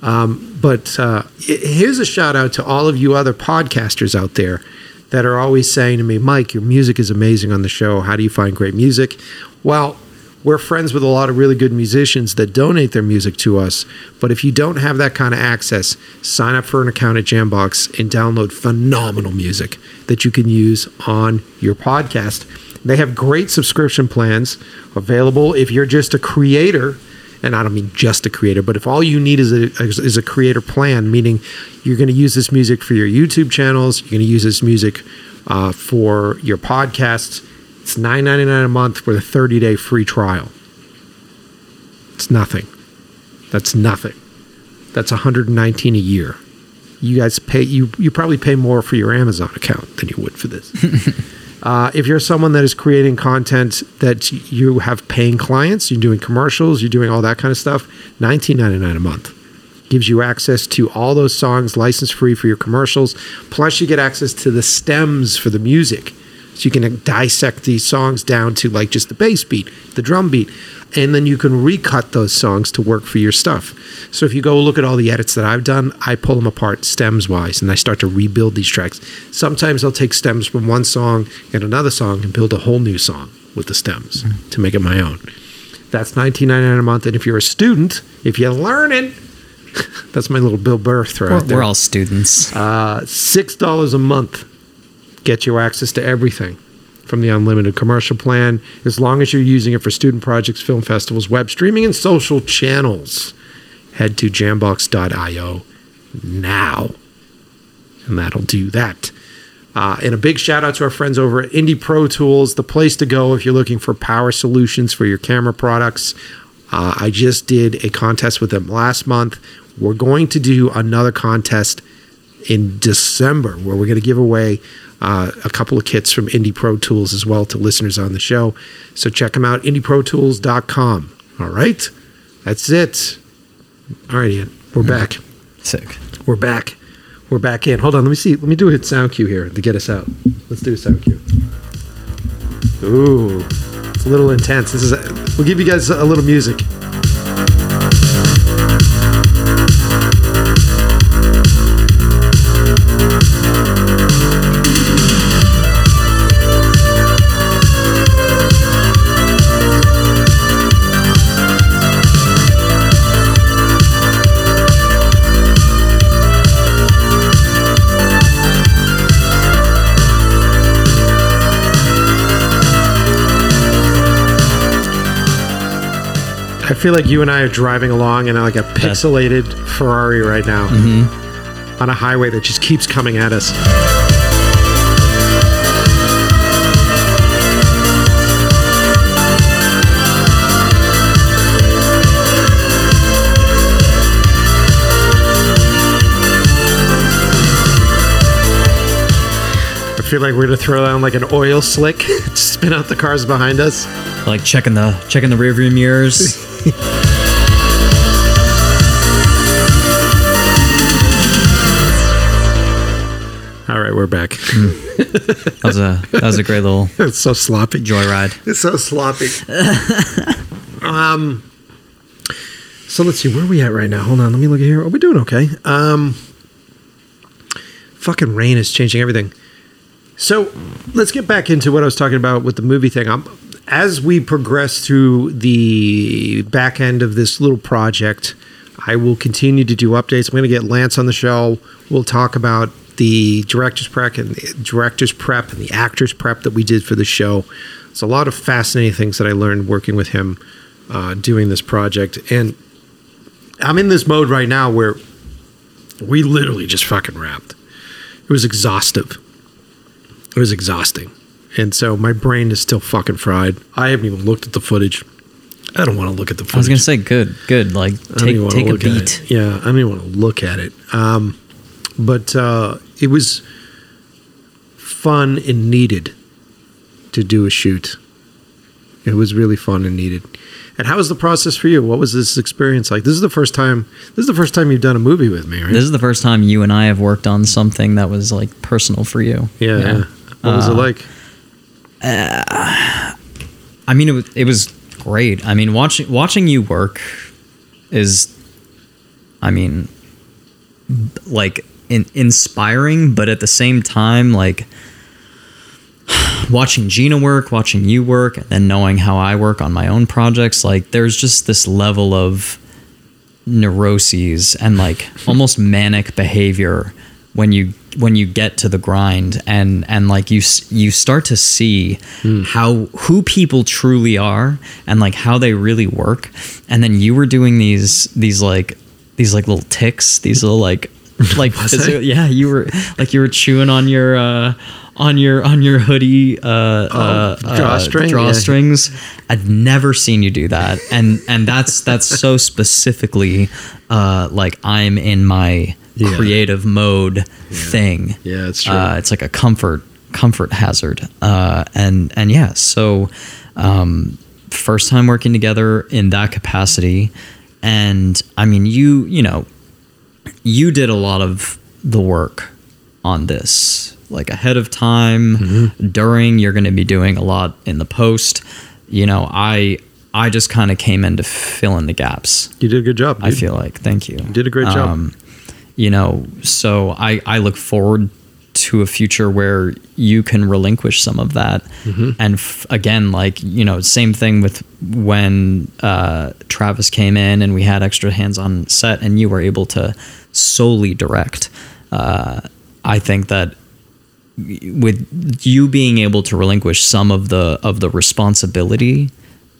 Um, but uh, here's a shout out to all of you other podcasters out there that are always saying to me, Mike, your music is amazing on the show. How do you find great music? Well, we're friends with a lot of really good musicians that donate their music to us. But if you don't have that kind of access, sign up for an account at Jambox and download phenomenal music that you can use on your podcast. They have great subscription plans available if you're just a creator. And I don't mean just a creator, but if all you need is a, is a creator plan, meaning you're going to use this music for your YouTube channels, you're going to use this music uh, for your podcasts, it's $9.99 a month with a 30 day free trial. It's nothing. That's nothing. That's 119 a year. You guys pay you you probably pay more for your Amazon account than you would for this. uh, if you're someone that is creating content that you have paying clients, you're doing commercials, you're doing all that kind of stuff, 19.99 a month gives you access to all those songs license free for your commercials. Plus, you get access to the stems for the music. So you can dissect these songs down to like just the bass beat, the drum beat, and then you can recut those songs to work for your stuff. So if you go look at all the edits that I've done, I pull them apart stems wise and I start to rebuild these tracks. Sometimes I'll take stems from one song and another song and build a whole new song with the stems mm-hmm. to make it my own. That's $19.99 a month. And if you're a student, if you're learning, that's my little Bill Burr throw. We're, we're all students. Uh, $6 a month get you access to everything from the unlimited commercial plan as long as you're using it for student projects, film festivals, web streaming, and social channels. Head to jambox.io now, and that'll do that. Uh, and a big shout out to our friends over at IndiPRO Tools, the place to go if you're looking for power solutions for your camera products. Uh, I just did a contest with them last month. We're going to do another contest in December where we're going to give away uh, a couple of kits from IndiPRO Tools as well to listeners on the show. So check them out, indiprotools.com. All right, that's it. All right, Ian, we're back. Sick. We're back. We're back in. Hold on, let me see. Let me do a hit sound cue here to get us out. Let's do a sound cue. Ooh, it's a little intense. This is. A, we'll give you guys a little music. I feel like you and I are driving along in like a pixelated Ferrari right now mm-hmm. on a highway that just keeps coming at us. Feel like we're gonna throw down like an oil slick to spin out the cars behind us. Like checking the checking the rearview mirrors. All right, we're back. that was a that was a great little. It's so sloppy. Joyride. It's so sloppy. um. So let's see where are we at right now. Hold on, let me look here. Are we doing okay? Um. Fucking rain is changing everything. So let's get back into what I was talking about with the movie thing. I'm, as we progress through the back end of this little project, I will continue to do updates. I'm going to get Lance on the show. We'll talk about the director's prep and the director's prep and the actor's prep that we did for the show. It's a lot of fascinating things that I learned working with him uh, doing this project. And I'm in this mode right now where we literally just fucking wrapped. It was exhaustive. It was exhausting. And so my brain is still fucking fried. I haven't even looked at the footage. I don't want to look at the footage. I was gonna say good, good. Like take take a beat. Yeah, I don't even want to look at it. Um, but uh, it was fun and needed to do a shoot. It was really fun and needed. And how was the process for you? What was this experience like? This is the first time. This is the first time you've done a movie with me, right? This is the first time you and I have worked on something that was like personal for you. Yeah. yeah. What was uh, it like? I mean, it was, it was great. I mean, watching watching you work is, I mean, like in, inspiring, but at the same time, like watching Gina work, watching you work, and then knowing how I work on my own projects, like there's just this level of neuroses and like almost manic behavior when you when you get to the grind and and like you you start to see how who people truly are and like how they really work. And then you were doing these these like these like little ticks these little like like physical- yeah you were like you were chewing on your uh on your on your hoodie uh, uh, uh drawstring? Yeah. drawstrings. I've never seen you do that. And and that's that's so specifically uh like i'm in my Yeah. creative mode thing Yeah, it's true. uh, it's like a comfort comfort hazard uh and and yeah so um first time working together in that capacity and i mean you you know you did a lot of the work on this like ahead of time Mm-hmm. during you're going to be doing a lot in the post you know i i just kind of came in to fill in the gaps You did a good job. i feel like thank you you did a great job. You know so i i look forward to a future where you can relinquish some of that Mm-hmm. and f- again like you know same thing with when uh, travis came in and we had extra hands on set and you were able to solely direct uh, i think that with you being able to relinquish some of the of the responsibility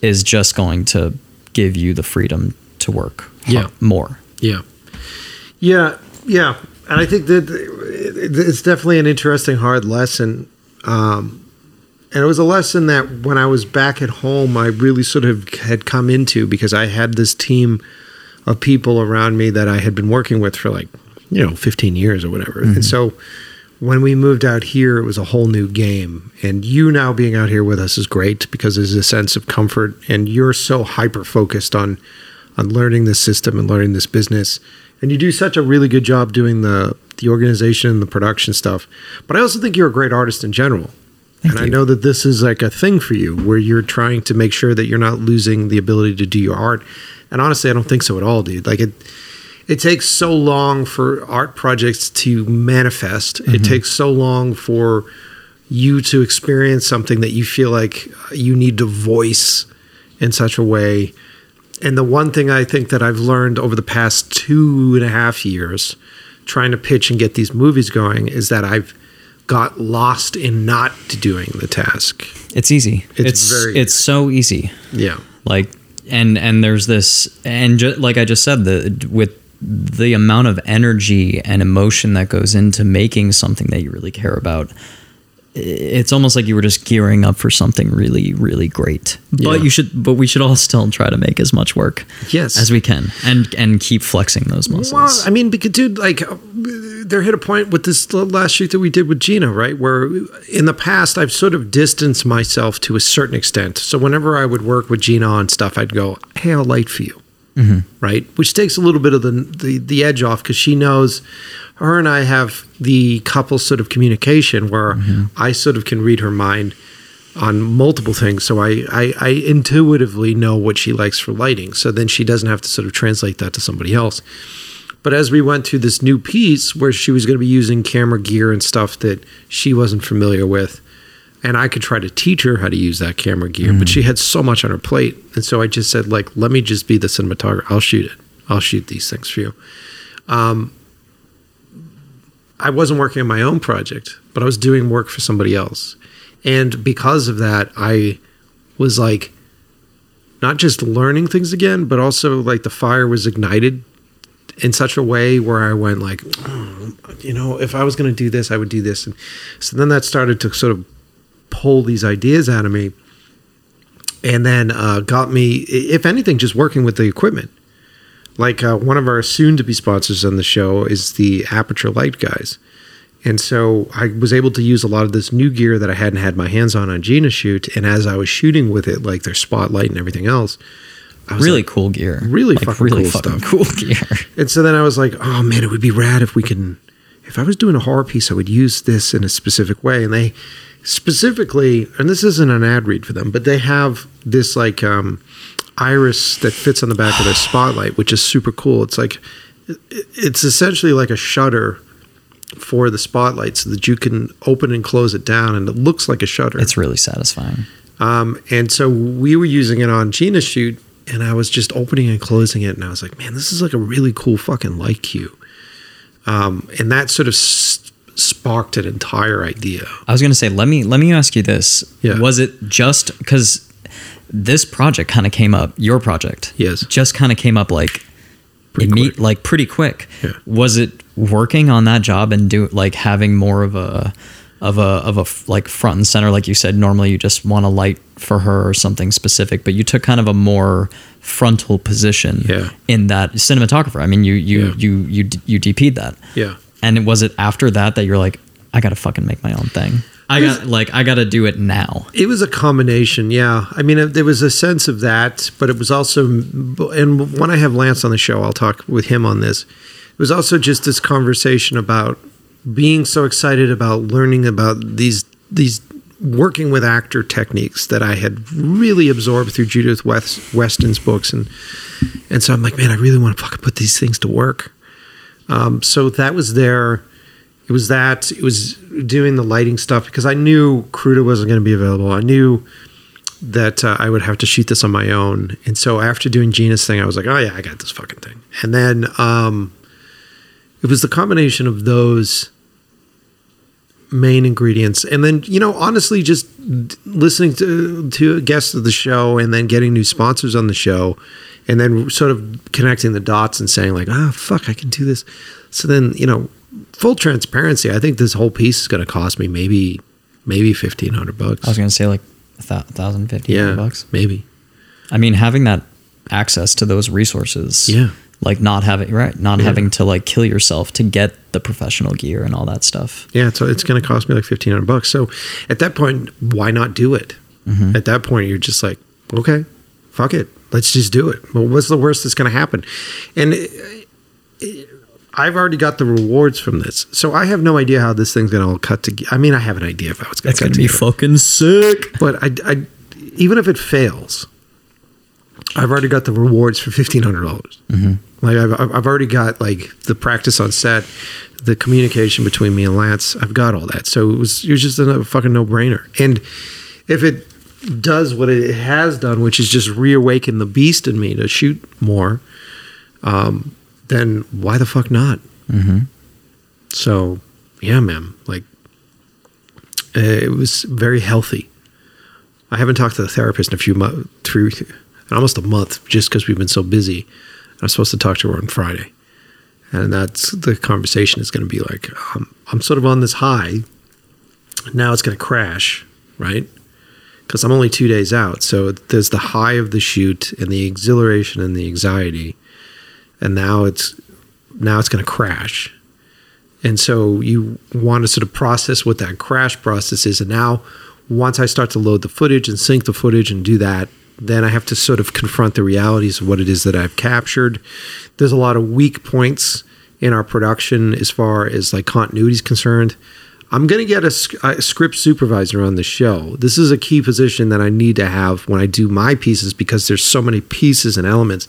is just going to give you the freedom to work Yeah. more Yeah. Yeah. Yeah. And I think that it's definitely an interesting, hard lesson. Um, and it was a lesson that when I was back at home, I really sort of had come into because I had this team of people around me that I had been working with for like, you know, 15 years or whatever. And so when we moved out here, it was a whole new game. And you now being out here with us is great because there's a sense of comfort and you're so hyper focused on on learning this system and learning this business. And you do such a really good job doing the the organization and the production stuff. But I also think you're a great artist in general. Thank and I know that this is like a thing for you where you're trying to make sure that you're not losing the ability to do your art. And honestly, I don't think so at all, dude. Like it it takes so long for art projects to manifest. It mm-hmm. takes so long for you to experience something that you feel like you need to voice in such a way. And the one thing I think that I've learned over the past two and a half years trying to pitch and get these movies going is that I've got lost in not doing the task. It's easy. It's It's very it's so easy. Yeah. Like and and there's this and ju- like I just said the with the amount of energy and emotion that goes into making something that you really care about it's almost like you were just gearing up for something really really great Yeah. but you should but we should all still try to make as much work Yes. as we can and and keep flexing those muscles Well, I mean, because dude, like, uh, there hit a point with this last shoot that we did with Gina, right? Where in the past I've sort of distanced myself to a certain extent. So whenever I would work with Gina on stuff, I'd go, "Hey, I'll light for you," Mm-hmm. right? Which takes a little bit of the the, the edge off because she knows. Her and I have the couple sort of communication where mm-hmm. I sort of can read her mind on multiple things. So I, I, I intuitively know what she likes for lighting. So then she doesn't have to sort of translate that to somebody else. But as we went through this new piece where she was going to be using camera gear and stuff that she wasn't familiar with, and I could try to teach her how to use that camera gear, but she had so much on her plate. And so I just said, like, let me just be the cinematographer. I'll shoot it. I'll shoot these things for you. Um, I wasn't working on my own project, but I was doing work for somebody else. And because of that, I was like not just learning things again, but also like the fire was ignited in such a way where I went like, "Oh, you know, if I was going to do this, I would do this. And so then that started to sort of pull these ideas out of me. And then uh, got me, if anything, just working with the equipment. Like uh, one of our soon to be sponsors on the show is the Aputure Light guys. And so I was able to use a lot of this new gear that I hadn't had my hands on on Gina shoot. And as I was shooting with it, like their spotlight and everything else, really like- cool gear Really like fucking really cool fucking stuff. cool gear and so then I was like, oh man, it would be rad if we can if I was doing a horror piece, I would use this in a specific way. And they specifically, and this isn't an ad read for them, but they have this like um, iris that fits on the back of their spotlight, which is super cool. It's like it's essentially like a shutter for the spotlight so that you can open and close it down and it looks like a shutter. It's really satisfying. Um, and so we were using it on Gina's shoot and I was just opening and closing it and I was like, man, this is like a really cool fucking light cue. Um, and that sort of sparked an entire idea. I was gonna say, let me let me ask you this. Yeah. Was it just because this project kind of came up, your project? Yes. Just kind of came up like Pretty imme- quick. like pretty quick. Yeah. Was it working on that job and do like having more of a of a of a like front and center like you said normally you just want a light for her or something specific but you took kind of a more frontal position Yeah. in that cinematographer i mean you you Yeah. you you d- you dp'd that Yeah. And was it after that that you're like i gotta fucking make my own thing i got like i gotta do it now It was a combination, yeah. I mean, there was a sense of that, but it was also, and when I have Lance on the show, I'll talk with him on this. It was also just this conversation about being so excited about learning about these these working with actor techniques that I had really absorbed through Judith West, Weston's books, and and so I'm like, man, I really want to fucking put these things to work. Um, so that was there. It was that. It was doing the lighting stuff because I knew Cruda wasn't going to be available. I knew that uh, I would have to shoot this on my own. And so after doing Gina's thing, I was like, oh yeah, I got this fucking thing. And then um, it was the combination of those main ingredients, and then you know, honestly, just listening to to guests of the show, and then getting new sponsors on the show, and then sort of connecting the dots and saying like, ah, fuck, I can do this. So then you know, full transparency, I think this whole piece is going to cost me maybe maybe fifteen hundred bucks. i was gonna say like a thou- thousand fifty yeah, bucks maybe. i mean having that access to those resources Yeah. Like not having right not Yeah. having to like kill yourself to get the professional gear and all that stuff Yeah, so it's going to cost me like fifteen hundred bucks. So at that point, why not do it? Mm-hmm. At that point, you're just like, okay, fuck it, let's just do it. Well, what's the worst that's going to happen? And it, it- I've already got the rewards from this, so I have no idea how this thing's going to all cut together. I mean, I have an idea of how it's going to cut gonna be fucking sick but I, I, even if it fails, I've already got the rewards for fifteen hundred dollars. Like I've, I've I've already got like the practice on set, the communication between me and Lance. I've got all that, so it was it was just a fucking no brainer. And if it does what it has done, which is just reawaken the beast in me to shoot more, um, then why the fuck not? mm-hmm. So yeah, man, like uh, it was very healthy. I haven't talked to the therapist in a few months, through almost a month, just because we've been so busy. I'm supposed to talk to her on Friday, and that's the conversation is going to be like, um, I'm sort of on this high. Now it's going to crash, right? Because I'm only two days out, so there's the high of the shoot and the exhilaration and the anxiety, and now it's now it's going to crash. And so you want to sort of process what that crash process is. And now, once I start to load the footage and sync the footage and do that, then I have to sort of confront the realities of what it is that I've captured. There's a lot of weak points in our production as far as like continuity is concerned. I'm going to get a, a script supervisor on the show. This is a key position that I need to have when I do my pieces because there's so many pieces and elements.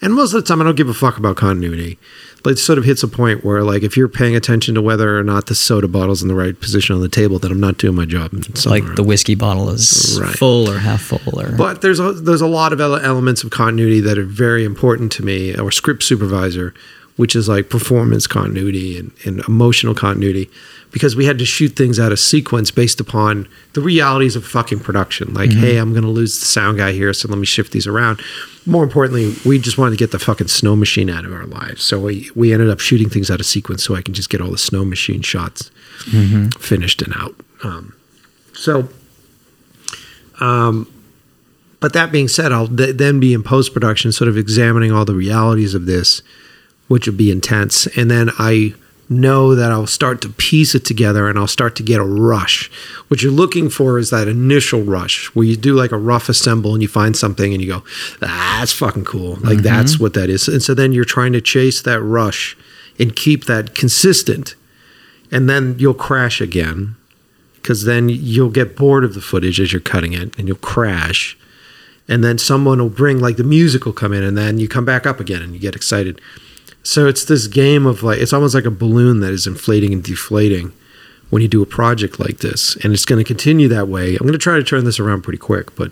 And most of the time, I don't give a fuck about continuity. But it sort of hits a point where, like, if you're paying attention to whether or not the soda bottle's in the right position on the table, then I'm not doing my job. like the whiskey bottle is Right. full or half full or but there's a, there's a lot of elements of continuity that are very important to me, or script supervisor, which is like performance continuity and, and emotional continuity, because we had to shoot things out of sequence based upon the realities of fucking production. Like, mm-hmm. hey, I'm going to lose the sound guy here, so let me shift these around. More importantly, we just wanted to get the fucking snow machine out of our lives, so we we ended up shooting things out of sequence so I can just get all the snow machine shots mm-hmm. finished and out. Um, so um, but that being said, I'll th- then be in post production, sort of examining all the realities of this, which would be intense. And then I know that I'll start to piece it together and I'll start to get a rush. What you're looking for is that initial rush where you do like a rough assemble and you find something and you go, ah, that's fucking cool. Like that's what that is. And so then you're trying to chase that rush and keep that consistent and then you'll crash again because then you'll get bored of the footage as you're cutting it and you'll crash and then someone will bring like the music will come in and then you come back up again and you get excited so it's this game of like it's almost like a balloon that is inflating and deflating when you do a project like this and it's going to continue that way i'm going to try to turn this around pretty quick but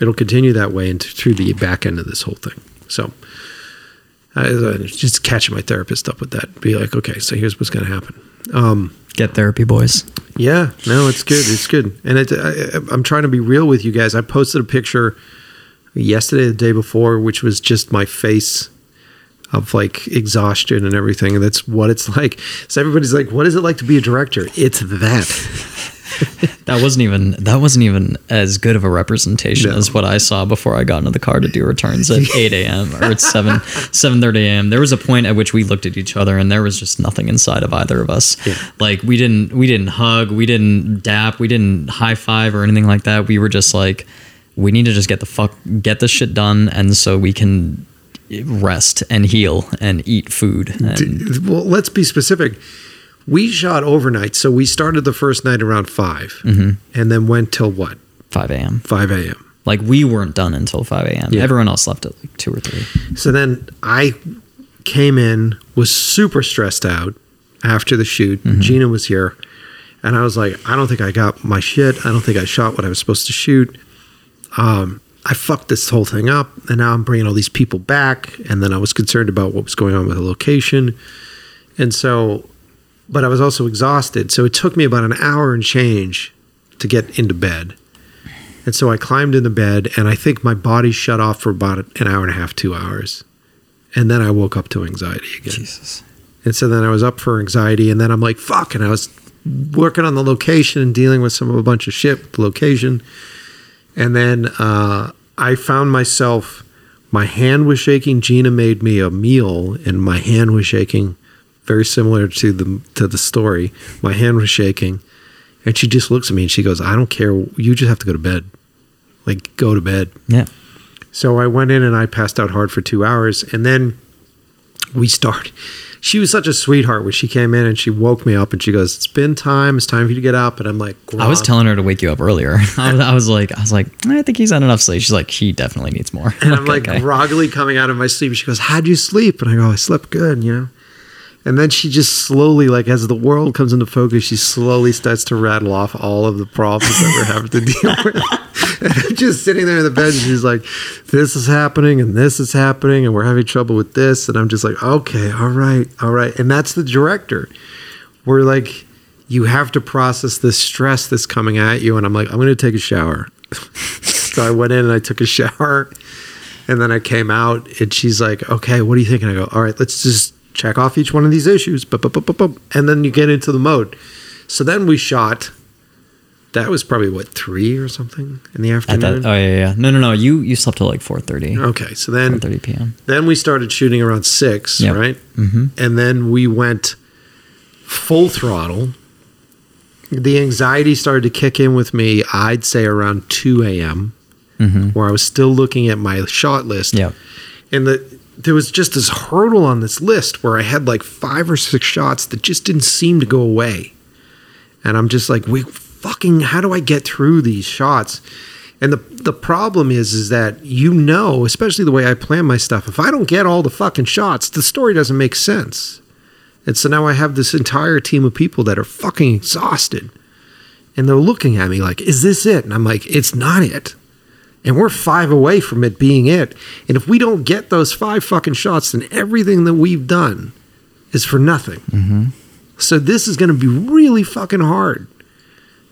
it'll continue that way into through the back end of this whole thing so I, I just catching my therapist up with that be like okay so here's what's going to happen um, Get therapy, boys. yeah, no, it's good. It's good, and it, I, I'm trying to be real with you guys. I posted a picture yesterday, the day before, which was just my face of like exhaustion and everything, and that's what it's like. So everybody's like, "What is it like to be a director?" It's that. That wasn't even that wasn't even as good of a representation No. as what I saw before I got into the car to do returns at 8 a.m. or at 7 7:30 a.m. There was a point at which we looked at each other and there was just nothing inside of either of us. Yeah. Like we didn't we didn't hug, we didn't dap, we didn't high five or anything like that. We were just like, we need to just get the fuck get this shit done, and so we can rest and heal and eat food. And well, let's be specific. We shot overnight, so we started the first night around 5 and then went till what 5 a.m. five a.m. Like we weren't done until 5 a.m. Yeah. Everyone else left at like two or three. So then I came in, was super stressed out after the shoot. Gina was here, and I was like, I don't think I got my shit. I don't think I shot what I was supposed to shoot. Um, I fucked this whole thing up, and now I'm bringing all these people back. And then I was concerned about what was going on with the location, and so, but I was also exhausted. So it took me about an hour and change to get into bed. And so I climbed into bed, and I think my body shut off for about an hour and a half, two hours. And then I woke up to anxiety again. Jesus. And so then I was up for anxiety, and then I'm like, fuck. And I was working on the location and dealing with some of a bunch of shit with the location. And then uh, I found myself, my hand was shaking. Gina made me a meal, and my hand was shaking, very similar to the to the story. My hand was shaking, and she just looks at me and she goes, "I don't care. You just have to go to bed. Like, go to bed." Yeah. So I went in and I passed out hard for two hours. And then we start. She was such a sweetheart when she came in and she woke me up and she goes, It's been time. It's time for you to get up. And I'm like, I was telling her to wake you up earlier. I was, I was like, I was like, I think he's had enough sleep. She's like, he definitely needs more. And I'm like okay. groggily coming out of my sleep. She goes, How'd you sleep? And I go, I slept good, you know? And then she just slowly, like as the world comes into focus, she slowly starts to rattle off all of the problems that we're having to deal with. And I'm just sitting there in the bed and she's like, This is happening and this is happening and we're having trouble with this. And I'm just like, Okay, all right, all right. And that's the director. We're like, you have to process this stress that's coming at you. And I'm like, I'm going to take a shower. so I went in and I took a shower. And then I came out and she's like, okay, what do you think? And I go, all right, let's just check off each one of these issues. And then you get into the mode. So then we shot, that was probably what, three or something in the afternoon? that, oh yeah, yeah. No, no, no. You you slept till like 4:30. okay. So then 4:30 p.m. then we started shooting around six, Yep. right? Mm-hmm. And then we went full throttle. The anxiety started to kick in with me, I'd say around 2 a.m., Mm-hmm. where I was still looking at my shot list. Yeah. And the, there was just this hurdle on this list where I had like five or six shots that just didn't seem to go away. And I'm just like, wait, fucking, how do I get through these shots? And the the problem is, is that you know, especially the way I plan my stuff, if I don't get all the fucking shots, the story doesn't make sense. And so now I have this entire team of people that are fucking exhausted. And they're looking at me like, is this it? And I'm like, it's not it. And we're five away from it being it. And if we don't get those five fucking shots, then everything that we've done is for nothing. Mm-hmm. So this is going to be really fucking hard.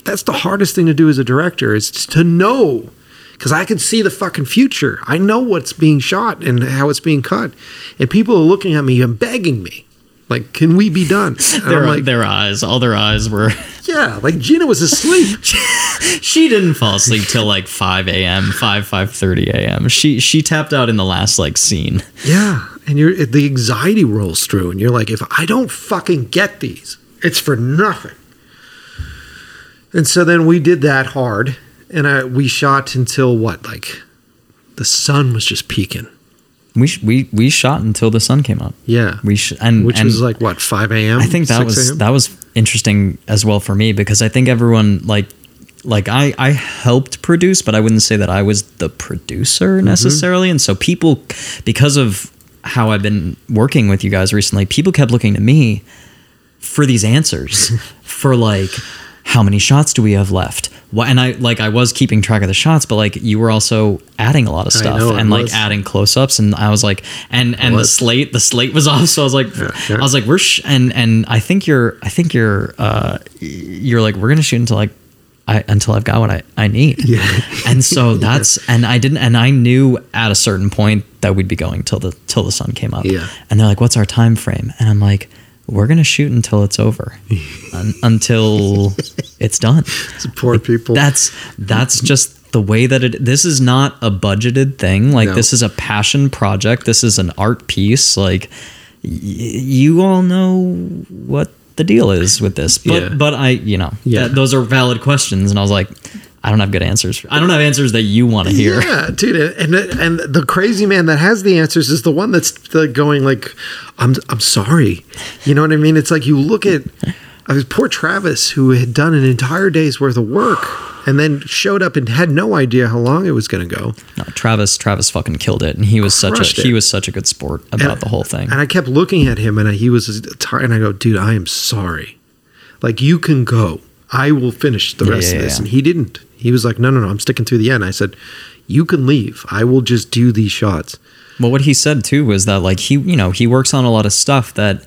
That's the hardest thing to do as a director is to know because I can see the fucking future. I know what's being shot and how it's being cut. And people are looking at me and begging me, like, can we be done? Their, like, their eyes, all their eyes were. yeah, like Gina was asleep. she didn't fall asleep till like 5 a.m., 5 5:30 a.m. She she tapped out in the last like scene. Yeah, and you're the anxiety rolls through, and you're like, if I don't fucking get these, it's for nothing. And so then we did that hard, and I we shot until what, like, the sun was just peaking. We sh- we we shot until the sun came up. Yeah. We sh- and Which and was like what, five a.m. I think that 6 was that was interesting as well for me because I think everyone like like I I helped produce, but I wouldn't say that I was the producer mm-hmm. necessarily. And so people, because of how I've been working with you guys recently, people kept looking to me for these answers for like how many shots do we have left Why and i like i was keeping track of the shots but like you were also adding a lot of stuff know, and like was. adding close-ups and i was like and and the slate the slate was off so i was like yeah. i was like we're sh-, and and i think you're i think you're uh you're like we're gonna shoot until like I, until I've got what I, I need. Yeah. And so that's and I didn't and I knew at a certain point that we'd be going till the till the sun came up. Yeah. And they're like, "What's our time frame?" And I'm like, "We're gonna shoot until it's over, Un- until it's done." Support people. That's that's just the way that it. This is not a budgeted thing. Like No. this is a passion project. This is an art piece. Like y- you all know what the deal is with this. But Yeah. but I you know Yeah. that- those are valid questions. And I was like, I don't have good answers. I don't have answers that you want to hear. Yeah, dude, and and the crazy man that has the answers is the one that's like going like, "I'm I'm sorry," you know what I mean? It's like you look at uh, poor Travis who had done an entire day's worth of work and then showed up and had no idea how long it was going to go. No, Travis Travis fucking killed it, and he was such a it. he was such a good sport about And- the whole thing. And I kept looking at him, and he was tired. And I go, "Dude, I am sorry. Like you can go. I will finish the Yeah, rest yeah, of this." yeah. And he didn't. He was like, "No, no, no. I'm sticking through the end." I said, "You can leave. I will just do these shots." Well, what he said too was that like he, you know, he works on a lot of stuff that,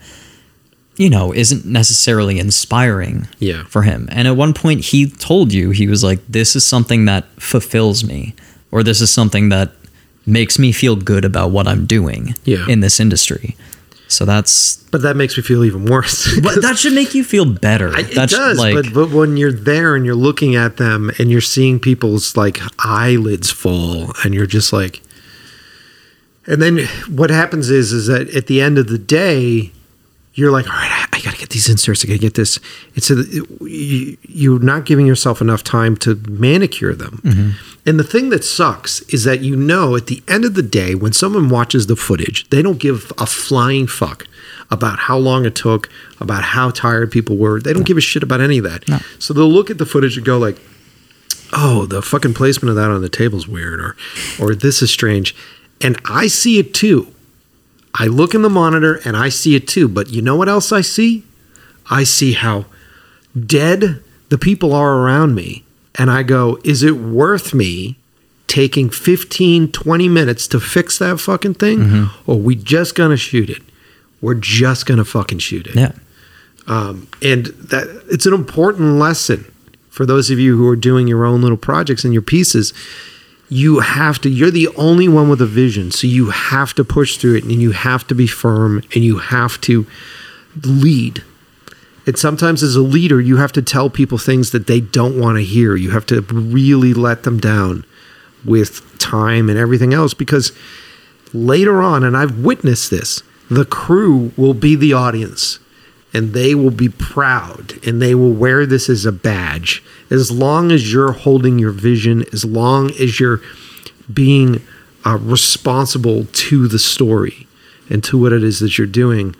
you know, isn't necessarily inspiring Yeah. for him. And at one point, he told you he was like, "This is something that fulfills me, or this is something that makes me feel good about what I'm doing Yeah. in this industry." So that's, But that makes me feel even worse. but that should make you feel better. I- it That should, does, like, but but when you're there and you're looking at them and you're seeing people's like eyelids fall, and you're just like, and then what happens is is that at the end of the day, you're like, all right, I, I got to get these inserts. I got to get this. It's a, you, you're not giving yourself enough time to manicure them. Mm-hmm. And the thing that sucks is that you know at the end of the day, when someone watches the footage, they don't give a flying fuck about how long it took, about how tired people were. They don't give a shit about any of that. No. So they'll look at the footage and go like, "Oh, the fucking placement of that on the table's weird," or, "Or this is strange," and I see it too. I look in the monitor and I see it too. But you know what else I see? I see how dead the people are around me. And I go, is it worth me taking 15, 20 minutes to fix that fucking thing? Or are we just to shoot it? We're just to fucking shoot it. yeah. Um, and that it's an important lesson for those of you who are doing your own little projects and your pieces. You have to, you're the only one with a vision. So you have to push through it and you have to be firm and you have to lead. And sometimes as a leader, you have to tell people things that they don't want to hear. You have to really let them down with time and everything else because later on, and I've witnessed this, the crew will be the audience and they will be proud and they will wear this as a badge. As long as you're holding your vision, as long as you're being uh, responsible to the story and to what it is that you're doing,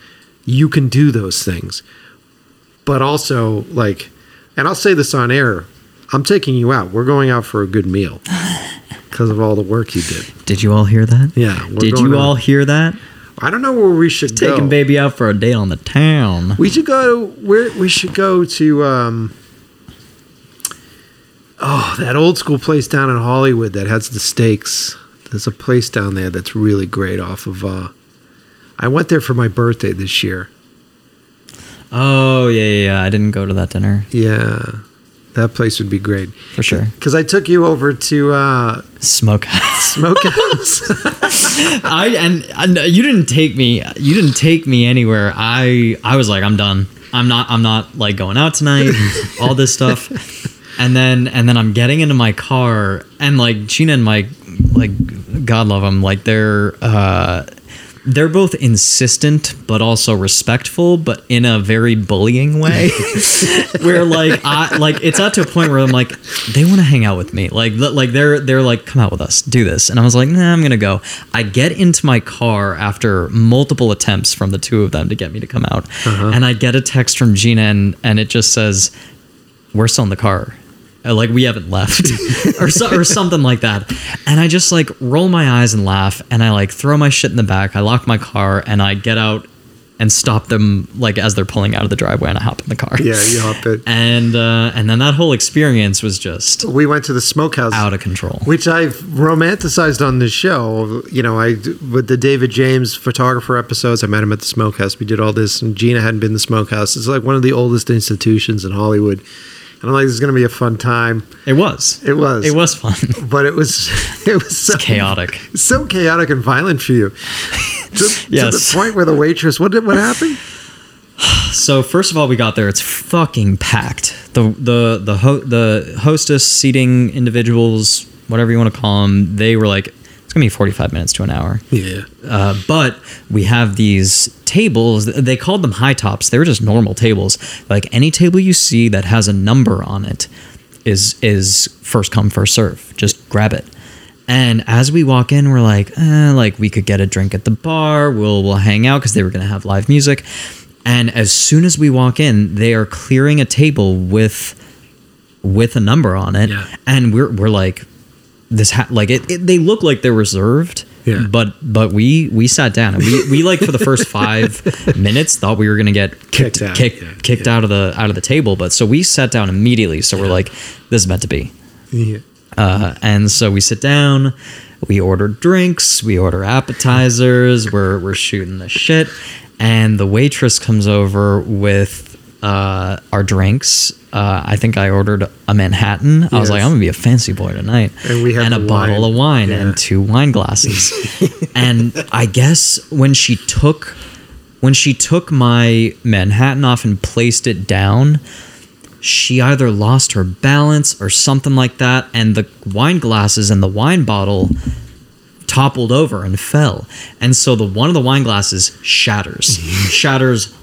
you can do those things. But also, like, and I'll say this on air I'm taking you out. We're going out for a good meal because of all the work you did. Did you all hear that? Yeah. we're Did going you out. all hear that? I don't know where we should go. Taking baby out for a date on the town. We should go. Where we should go to? Um, oh, that old school place down in Hollywood that has the steaks. There's a place down there that's really great. Off of. Uh, I went there for my birthday this year. Oh yeah, yeah, yeah. I didn't go to that dinner Yeah, that place would be great. for sure. Because I took you over to uh, Smokehouse. Smokehouse. I and, and you didn't take me. You didn't take me anywhere. I I was like, I'm done. I'm not. I'm not like going out tonight. all this stuff. And then and then I'm getting into my car and like Gina and Mike, like God love them. Like they're uh, they're both insistent but also respectful, but in a very bullying way. where like I like it's up to a point where I'm like, they want to hang out with me. Like like they're they're like, come out with us, do this. And I was like, nah, I'm gonna go. I get into my car after multiple attempts from the two of them to get me to come out. Uh-huh. And I get a text from Gina and and it just says, We're still in the car. Uh, Like we haven't left, or so, or something like that, and I just like roll my eyes and laugh, and I like throw my shit in the back. I lock my car, and I get out and stop them like as they're pulling out of the driveway, and I hop in the car. Yeah, you hop it. and uh, and then that whole experience was just We went to the smokehouse. out of control. which I've romanticized on the show. You know, I with the David James photographer episodes. I met him at the Smokehouse. We did all this, and Gina hadn't been to the Smokehouse. It's like one of the oldest institutions in Hollywood, and I'm like, this is going to be a fun time. It was. It was. It was fun. but it was it was so Chaotic. so chaotic and violent for you. To, to the point where the waitress, what did what happened? So first of all, we got there. It's fucking packed. The the the ho- the hostess seating individuals, whatever you want to call them, they were like, it's gonna be forty five minutes to an hour. Yeah, Uh, but we have these tables. They called them high tops. They were just normal tables. Like any table you see that has a number on it is is first come first serve. Just grab it. And as we walk in, we're like, eh, like we could get a drink at the bar. We'll we'll hang out because they were gonna have live music. And as soon as we walk in, they are clearing a table with with a number on it, Yeah. and we're we're like, this ha- like it, it. They look like they're reserved, Yeah. but but we we sat down and we we like for the first five minutes thought we were gonna get kicked Kicked out, kicked, yeah, kicked out of the out of the table, but so we sat down immediately. So we're like, this is meant to be. yeah. Uh, and so we sit down, we order drinks, we order appetizers, we're, we're shooting the shit. And the waitress comes over with uh, our drinks. Uh, I think I ordered a Manhattan. I was like, I'm going to be a fancy boy tonight. And we had and a the bottle of wine Yeah. and two wine glasses. and I guess when she took when she took my Manhattan off and placed it down, she either lost her balance or something like that, and the wine glasses and the wine bottle toppled over and fell. And so the one of the wine glasses shatters, shatters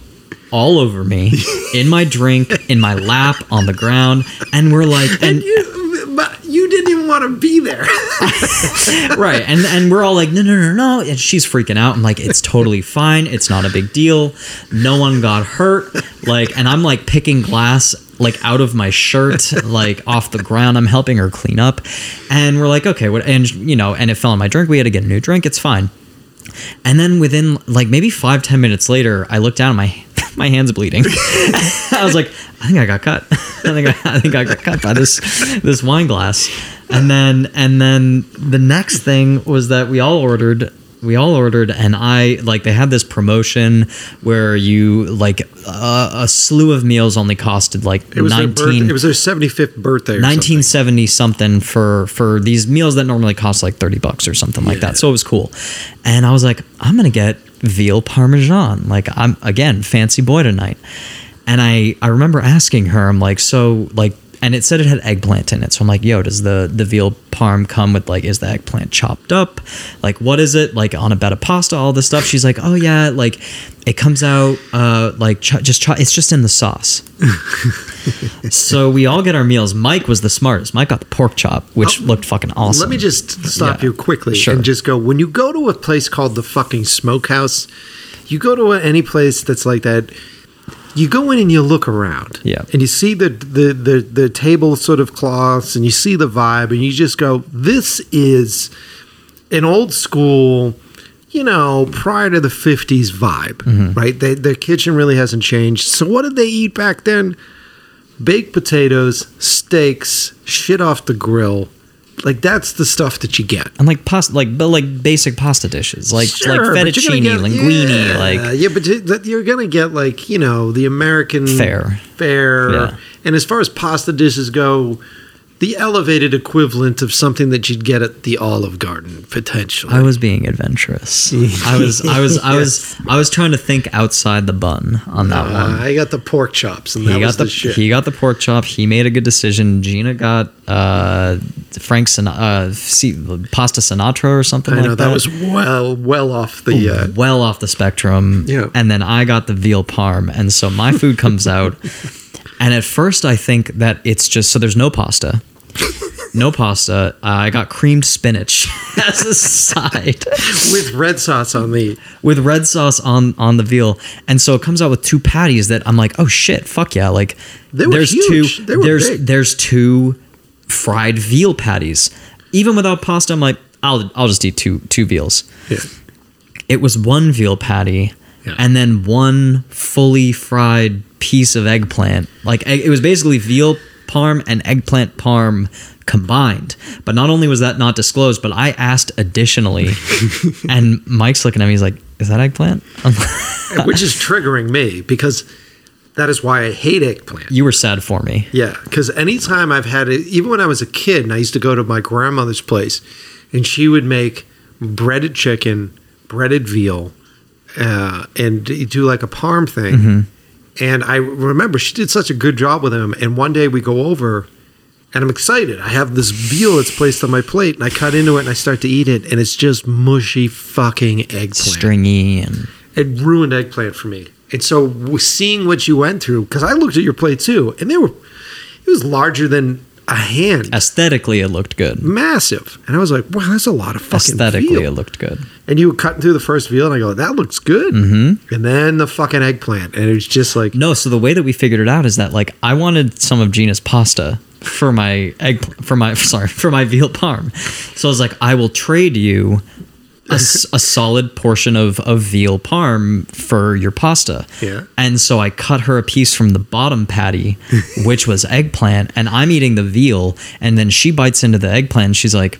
all over me, in my drink, in my lap, on the ground, and we're like, and You, but you didn't even want to be there. right and and we're all like no no no no and she's freaking out i'm like it's totally fine it's not a big deal no one got hurt like and i'm like picking glass like out of my shirt like off the ground i'm helping her clean up and we're like okay what and you know and it fell in my drink we had to get a new drink it's fine and then within like maybe five ten minutes later i look down and my my hand's bleeding. I was like i think i got cut. I think I, I think i got cut by this this wine glass. And then and then the next thing was that we all ordered we all ordered and i like they had this promotion where you like uh, a slew of meals only costed like It was 19 their birth, it was their 75th birthday. Or 1970 something for for these meals that normally cost like 30 bucks or something like that. so it was cool. And i was like i'm gonna get veal parmesan. Like i'm again fancy boy tonight. And i i remember asking her i'm like so like and it said it had eggplant in it so i'm like yo does the the veal parm come with like is the eggplant chopped up like what is it like on a bed of pasta all this stuff she's like oh yeah like it comes out uh like ch- just ch- it's just in the sauce so we all get our meals. Mike was the smartest. Mike got the pork chop, which looked fucking awesome. Let me just stop Yeah. you quickly Sure. and just go. When you go to a place called the fucking Smokehouse, you go to any place that's like that. You go in and you look around, Yeah. and you see the, the the the table sort of cloths, and you see the vibe, and you just go, "This is an old school." You know, prior to the '50s vibe, Mm-hmm. right? They, their kitchen really hasn't changed. So, what did they eat back then? baked potatoes, steaks, shit off the grill. Like that's the stuff that you get. and like pasta, like but like basic pasta dishes, like Sure, like fettuccine, get- linguine, yeah, like yeah, but you're gonna get like you know the American Fare. fare. Yeah. And as far as pasta dishes go, the elevated equivalent of something that you'd get at the Olive Garden potentially. I was being adventurous. I was I was I was I was trying to think outside the bun on that Uh, one. I got the pork chops, and that He was got the, the, shit. he got the pork chop. He made a good decision. Gina got uh Frank Sin- uh pasta Sinatra or something I like know that. that was well, well off the. Uh, well off the spectrum. Yeah. And then I got the veal parm. And so my food comes out. And at first I think that it's just so there's no pasta. No pasta. Uh, I got creamed spinach as a side with red sauce on the. with red sauce on on the veal. And so it comes out with two patties that I'm like, "Oh shit, fuck yeah." Like there's huge. two there's big. there's two fried veal patties. Even without pasta, I'm like, "I'll I'll just eat two two veals." Yeah. it was one veal patty Yeah. and then one fully fried piece of eggplant. Like it was basically veal parm and eggplant parm combined. But not only was that not disclosed, but I asked additionally, and Mike's looking at me. He's like, "Is that eggplant?" Which is triggering me because that is why I hate eggplant. you were sad for me. Yeah, because anytime I've had it, even when I was a kid, and I used to go to my grandmother's place, and she would make breaded chicken, breaded veal, uh, and do like a parm thing. And I remember she did such a good job with him. And one day we go over, and I'm excited. I have this veal that's placed on my plate, and I cut into it and I start to eat it, and it's just mushy fucking eggplant Stringy and it ruined eggplant for me. And so seeing what you went through, because I looked at your plate too, and they were, it was larger than a hand, aesthetically it looked good. massive. And I was like, wow, that's a lot of fucking Aesthetically veal. it looked good. And you were cutting through the first veal, and I go, that looks good. Mm-hmm. And then the fucking eggplant, and it was just like, No, so the way that we figured it out is that like I wanted some of Gina's pasta for my egg for my sorry for my veal parm. So I was like, I will trade you a, a solid portion of, of veal parm for your pasta. Yeah. And so I cut her a piece from the bottom patty, which was eggplant, and I'm eating the veal, and then she bites into the eggplant. And she's like,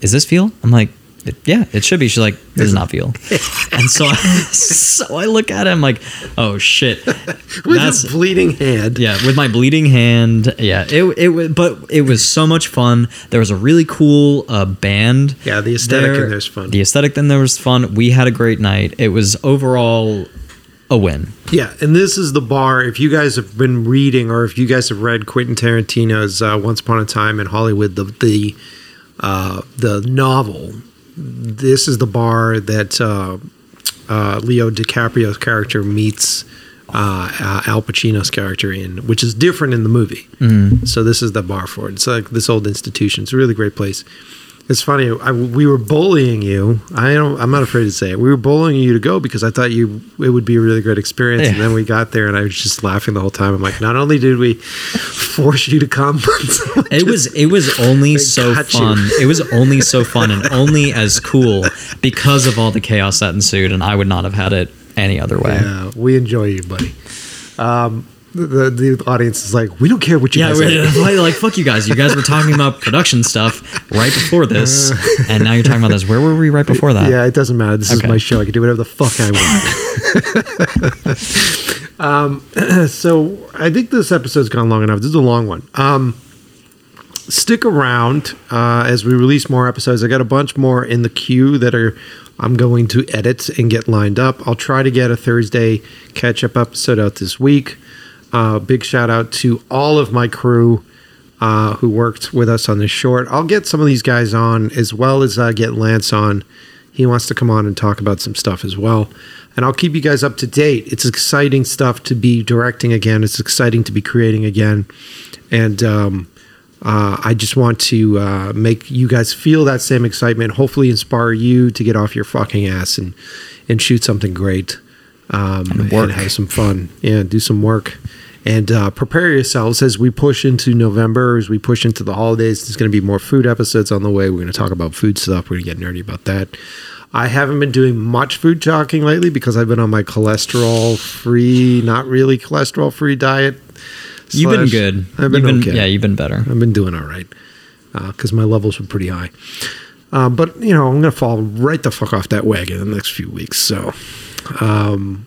"Is this veal?" I'm like. "It- Yeah, it should be. She's like, "This is not veal," and so, so I look at him like, "Oh shit!" with That's a bleeding hand. yeah, with my bleeding hand. Yeah, it it but it was so much fun. There was a really cool uh, band. Yeah, the aesthetic in there's fun. The aesthetic in there was fun. We had a great night. It was overall a win. Yeah, and this is the bar. If you guys have been reading, or if you guys have read Quentin Tarantino's uh, Once Upon a Time in Hollywood, the the uh, the novel, this is the bar that uh, uh, Leo DiCaprio's character meets uh, uh, Al Pacino's character in, which is different in the movie. So this is the bar for it. It's like this old institution. It's a really great place. It's funny. I, we were bullying you. I don't. I'm not afraid to say it. We were bullying you to go because I thought you it would be a really great experience. And then we got there, and I was just laughing the whole time. I'm like, not only did we force you to come, It was it was only so you. fun. It was only so fun and only as cool because of all the chaos that ensued. And I would not have had it any other way. Yeah, we enjoy you, buddy. Um, the the audience is like, we don't care what you Yeah, guys say. like, like fuck you guys. You guys were talking about production stuff right before this, and now you're talking about this. Where were we right before that? Yeah, it doesn't matter. This is my show. I can do whatever the fuck I want. um, so I think this episode's gone long enough. This is a long one. Um, stick around uh, as we release more episodes. I got a bunch more in the queue that are I'm going to edit and get lined up. I'll try to get a Thursday catch up episode out this week. Uh, big shout out to all of my crew uh, who worked with us on this short. I'll get some of these guys on as well as uh, get Lance on. He wants to come on and talk about some stuff as well. And I'll keep you guys up to date. It's exciting stuff to be directing again. It's exciting to be creating again. And um, uh, I just want to uh, make you guys feel that same excitement. Hopefully, inspire you to get off your fucking ass and and shoot something great um, and, work. have some fun. Yeah, do some work and uh, prepare yourselves as we push into November, as we push into the holidays. There's going to be more food episodes on the way. We're going to talk about food stuff. We're going to get nerdy about that. I haven't been doing much food talking lately because I've been on my cholesterol free, not really cholesterol free diet. You've been good. I've been, You've okay. Yeah, you've been better. I've been doing all right because my levels were pretty high. Uh, but you know, I'm gonna fall right the fuck off that wagon in the next few weeks. So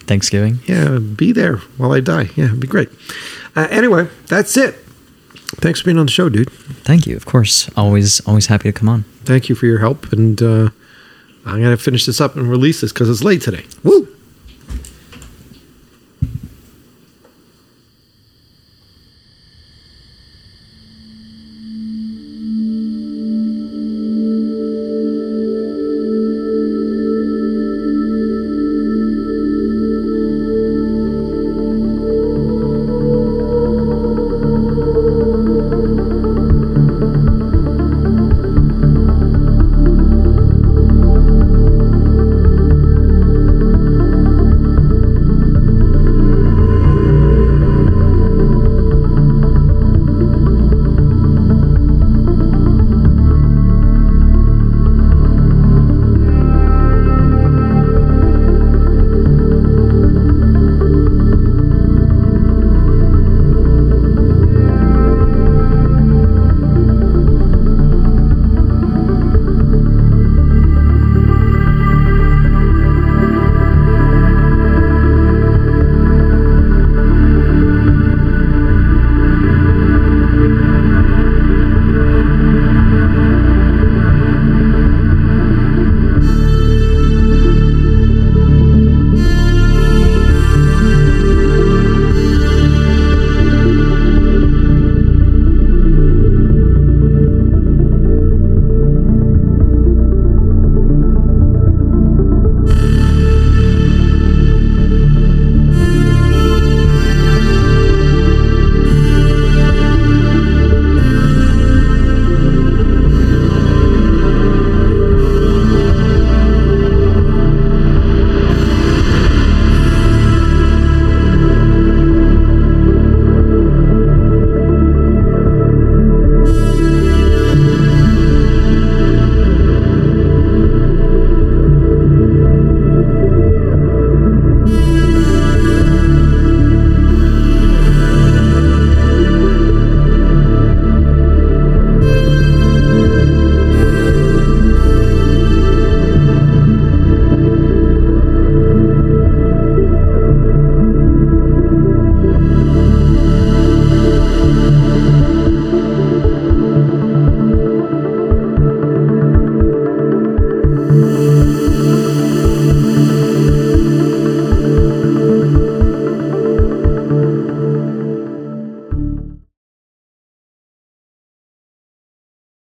Thanksgiving. yeah, be there while I die. Yeah, it'd be great. Uh, anyway, that's it. Thanks for being on the show, dude. Thank you. Of course. Always always happy to come on. Thank you for your help, and uh, I'm gonna finish this up and release this because it's late today. Woo!